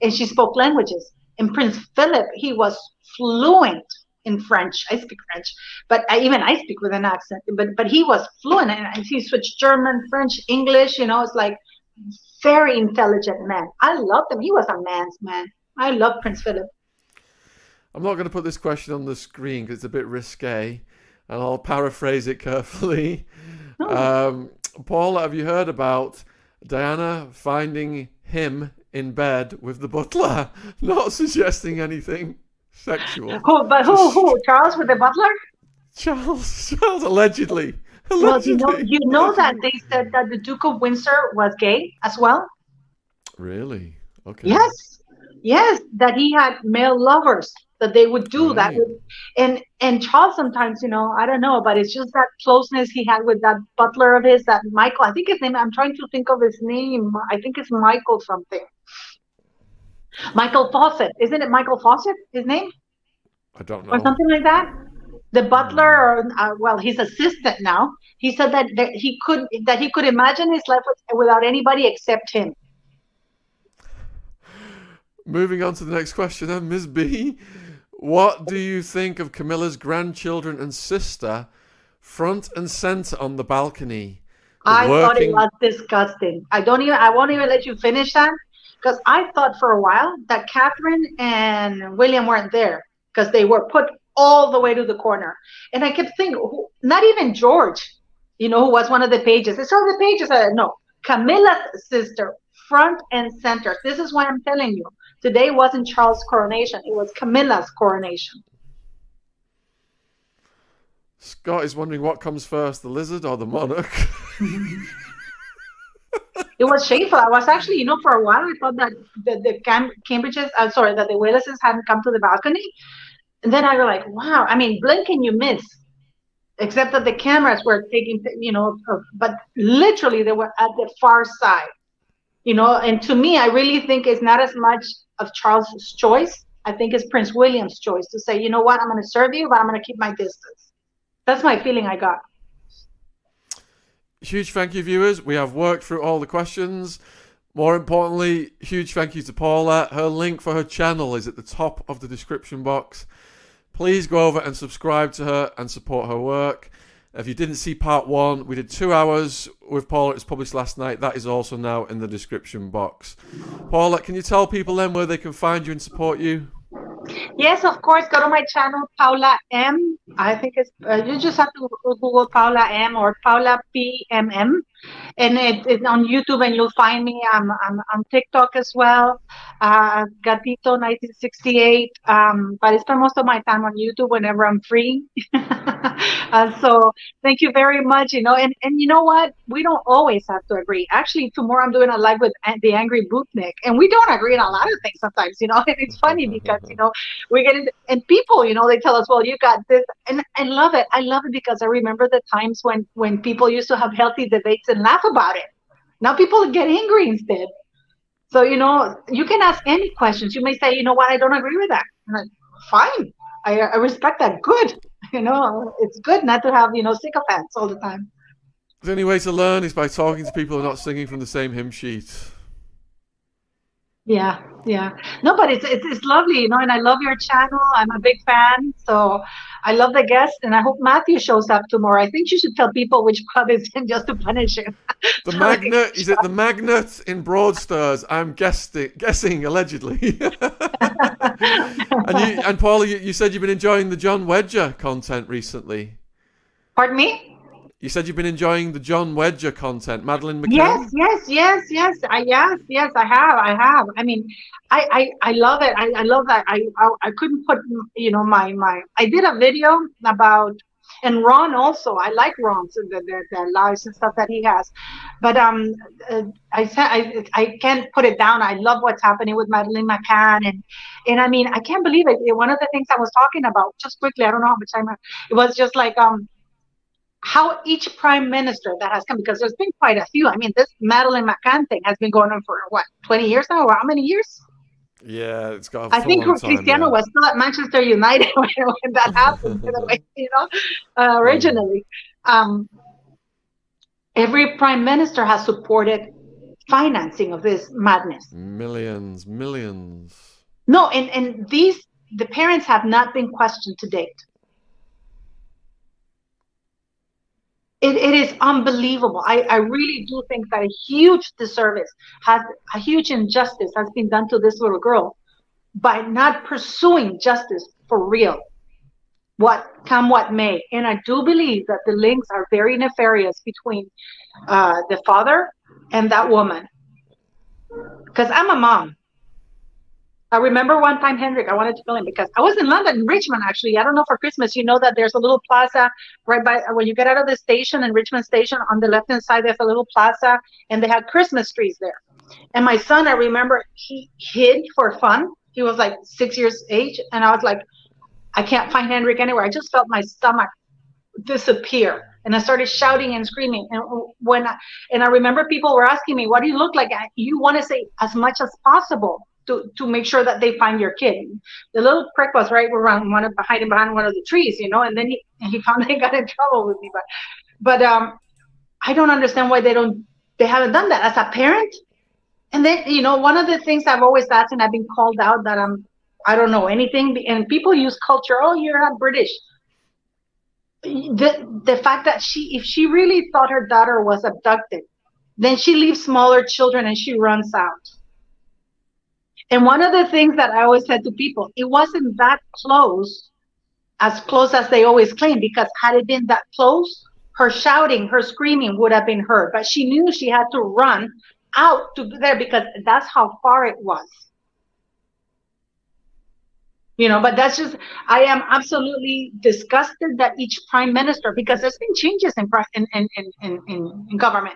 and she spoke languages. And Prince Philip, he was fluent in French. I speak French, but I, even I speak with an accent. But but he was fluent, and he switched German, French, English. You know, it's like very intelligent man. I loved him. He was a man's man. I love Prince Philip. I'm not going to put this question on the screen because it's a bit risque, and I'll paraphrase it carefully. Oh. Um, Paul, have you heard about Diana finding him in bed with the butler? Not suggesting anything sexual. Who, but who, who? Charles with the butler? Charles, Charles, allegedly. allegedly. Well, you know, you know that they said that the Duke of Windsor was gay as well. Really? Okay. Yes, yes, that he had male lovers that they would do right. that with, and and Charles sometimes you know I don't know but it's just that closeness he had with that butler of his that Michael I think his name I'm trying to think of his name I think it's Michael something. Michael Fawcett isn't it Michael Fawcett his name? I don't know. or something like that? The butler or uh, well his assistant now he said that, that he could that he could imagine his life without anybody except him. Moving on to the next question then ms b what do you think of Camilla's grandchildren and sister front and center on the balcony? I working... thought it was disgusting. I don't even I won't even let you finish that because I thought for a while that Catherine and William weren't there because they were put all the way to the corner. And I kept thinking, not even George, you know, who was one of the pages. It's all the pages. I said, no, Camilla's sister, front and center. This is why I'm telling you. Today wasn't Charles' coronation, it was Camilla's coronation. Scott is wondering what comes first, the lizard or the monarch? it was shameful. I was actually, you know, for a while I thought that the, the Cam- Cambridges, I'm uh, sorry, that the Waleses hadn't come to the balcony. And then I was like, wow, I mean, blink and you miss. Except that the cameras were taking, you know, but literally they were at the far side, you know. And to me, I really think it's not as much of Charles's choice. I think it's Prince William's choice to say, you know what, I'm going to serve you, but I'm going to keep my distance. That's my feeling I got. Huge thank you, viewers. We have worked through all the questions. More importantly, huge thank you to Paula. Her link for her channel is at the top of the description box. Please go over and subscribe to her and support her work. If you didn't see part one, we did two hours with Paula. It was published last night. That is also now in the description box. Paula, can you tell people then where they can find you and support you? Yes, of course. Go to my channel, Paula M. I think it's uh, you just have to Google Paula M or Paula PMM, and it, it's on YouTube, and you'll find me. I'm, I'm on TikTok as well, uh, Gatito 1968. Um, but I spend most of my time on YouTube whenever I'm free. uh, so thank you very much. You know, and and you know what? We don't always have to agree. Actually, tomorrow I'm doing a live with the Angry Bootneck, and we don't agree on a lot of things sometimes. You know, and it's funny because you know we get into and people, you know, they tell us, well, you got this, and I love it. I love it because I remember the times when when people used to have healthy debates and laugh about it. Now people get angry instead. So you know, you can ask any questions. You may say, you know what, I don't agree with that. Like, Fine, I, I respect that. Good. You know, it's good not to have you know sycophants all the time. The only way to learn is by talking to people who are not singing from the same hymn sheet. Yeah, yeah. No, but it's, it's it's lovely, you know, and I love your channel. I'm a big fan, so I love the guest, and I hope Matthew shows up tomorrow. I think you should tell people which pub is in just to punish him. The magnet is it the magnet in Broadstairs? I'm guessing, guessing allegedly. and you and Paula, you, you said you've been enjoying the John Wedger content recently. Pardon me. You said you've been enjoying the John Wedger content, Madeleine McCann. Yes, yes, yes, yes. I yes, yes. I have. I have. I mean, I I, I love it. I, I love that. I, I I couldn't put you know my my. I did a video about and Ron also. I like Ron's the, the, the lives and stuff that he has, but um, uh, I said I I can't put it down. I love what's happening with Madeleine McCann and and I mean I can't believe it. One of the things I was talking about just quickly. I don't know how much time. It was just like um how each prime minister that has come, because there's been quite a few. I mean, this Madeleine McCann thing has been going on for what, 20 years now? Or how many years? Yeah, it's got. I think Cristiano yeah. was still at Manchester United when, when that happened. you know, uh, originally, um, every prime minister has supported financing of this madness. Millions, millions. No, and and these the parents have not been questioned to date. It, it is unbelievable. I, I really do think that a huge disservice has a huge injustice has been done to this little girl by not pursuing justice for real. What come what may. And I do believe that the links are very nefarious between uh, the father and that woman. Because I'm a mom. I remember one time, Hendrik, I wanted to kill him because I was in London, in Richmond, actually. I don't know for Christmas, you know that there's a little plaza right by when you get out of the station in Richmond Station on the left hand side, there's a little plaza and they had Christmas trees there. And my son, I remember he hid for fun. He was like six years age. And I was like, I can't find Hendrik anywhere. I just felt my stomach disappear. And I started shouting and screaming. And when I, and I remember people were asking me, what do you look like? You want to say as much as possible to, to make sure that they find your kid. The little prick was right around one of hiding behind one of the trees, you know, and then he he found he got in trouble with me. But but um I don't understand why they don't they haven't done that as a parent. And then you know one of the things I've always asked and I've been called out that I'm I don't know anything and people use culture. Oh, you're not British. The the fact that she if she really thought her daughter was abducted, then she leaves smaller children and she runs out and one of the things that I always said to people, it wasn't that close, as close as they always claim, because had it been that close, her shouting, her screaming would have been heard. But she knew she had to run out to there because that's how far it was. You know, but that's just I am absolutely disgusted that each prime minister, because there's been changes in in in in, in, government,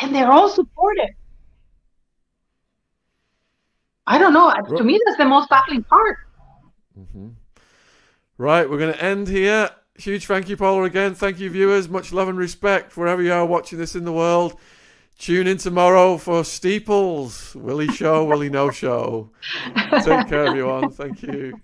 and they're all supported I don't know. To me, that's the most baffling part. Mm-hmm. Right, we're going to end here. Huge thank you, Paula, again. Thank you, viewers. Much love and respect wherever you are watching this in the world. Tune in tomorrow for Steeples. Will he show? Will he no show? Take care, everyone. Thank you.